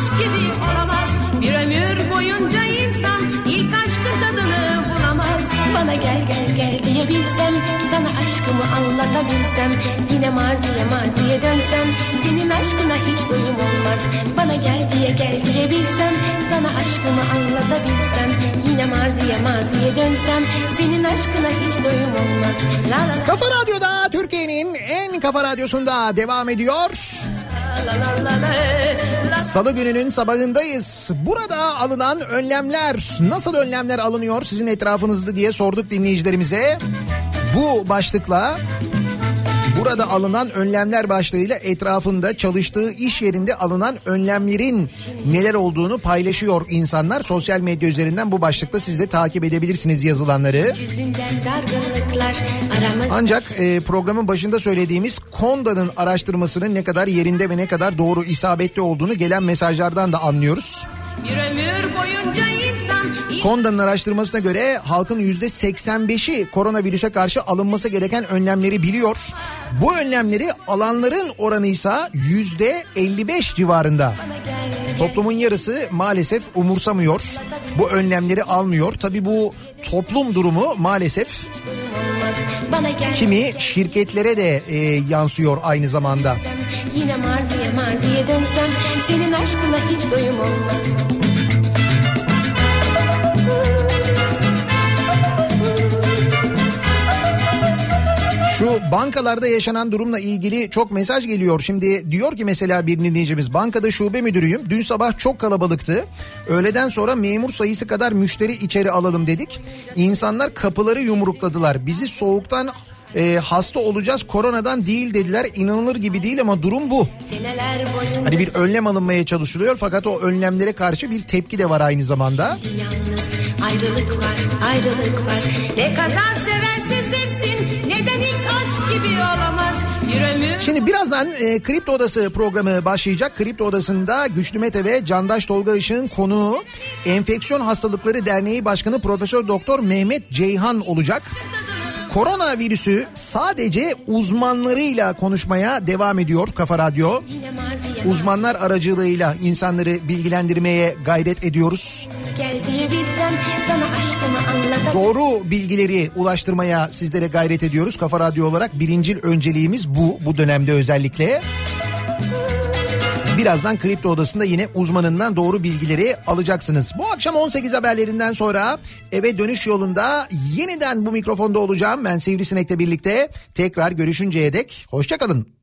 Bana gel gel gel diyebilsem Sana aşkımı anlatabilsem Yine maziye maziye dönsem Senin aşkına hiç doyum olmaz. Bana gel diye gel diyebilsem Sana aşkımı anlatabilsem Yine maziye maziye dönsem Senin aşkına hiç doyum olmaz. La la la. Kafa Radyo'da Türkiye'nin en kafa radyosunda devam ediyor. Salı gününün sabahındayız. Burada alınan önlemler nasıl önlemler alınıyor sizin etrafınızda diye sorduk dinleyicilerimize. Bu başlıkla burada alınan önlemler başlığıyla etrafında çalıştığı iş yerinde alınan önlemlerin neler olduğunu paylaşıyor insanlar. Sosyal medya üzerinden bu başlıkla siz de takip edebilirsiniz yazılanları. Ancak e, programın başında söylediğimiz Konda'nın araştırmasının ne kadar yerinde ve ne kadar doğru isabetli olduğunu gelen mesajlardan da anlıyoruz. bir ömür boyunca insan Konda'nın araştırmasına göre halkın %85'i koronavirüse karşı alınması gereken önlemleri biliyor. Bu önlemleri alanların oranı ise %55 civarında. Toplumun yarısı maalesef umursamıyor. Bu önlemleri almıyor. Tabii bu toplum durumu maalesef kimi şirketlere de e, yansıyor aynı zamanda. Yine maziye maziye dönsem Senin aşkına hiç doyum olmaz Şu bankalarda yaşanan durumla ilgili çok mesaj geliyor. Şimdi diyor ki mesela bir dinleyicimiz bankada şube müdürüyüm. Dün sabah çok kalabalıktı. Öğleden sonra memur sayısı kadar müşteri içeri alalım dedik. İnsanlar kapıları yumrukladılar. Bizi soğuktan e, hasta olacağız koronadan değil dediler. İnanılır gibi değil ama durum bu. Hani bir önlem alınmaya çalışılıyor fakat o önlemlere karşı bir tepki de var aynı zamanda. yalnız ayrılık var, ayrılık var. Ne kadar severse Şimdi birazdan e, Kripto Odası programı başlayacak. Kripto Odası'nda Güçlü Mete ve Candaş Tolga Işık'ın konuğu Enfeksiyon Hastalıkları Derneği Başkanı Profesör Doktor Mehmet Ceyhan olacak. Koronavirüsü sadece uzmanlarıyla konuşmaya devam ediyor Kafa Radyo. Uzmanlar aracılığıyla insanları bilgilendirmeye gayret ediyoruz. Doğru bilgileri ulaştırmaya sizlere gayret ediyoruz. Kafa Radyo olarak birincil önceliğimiz bu, bu dönemde özellikle. Birazdan Kripto Odası'nda yine uzmanından doğru bilgileri alacaksınız. Bu akşam 18 haberlerinden sonra eve dönüş yolunda yeniden bu mikrofonda olacağım. Ben Sivrisinek'le birlikte tekrar görüşünceye dek hoşçakalın.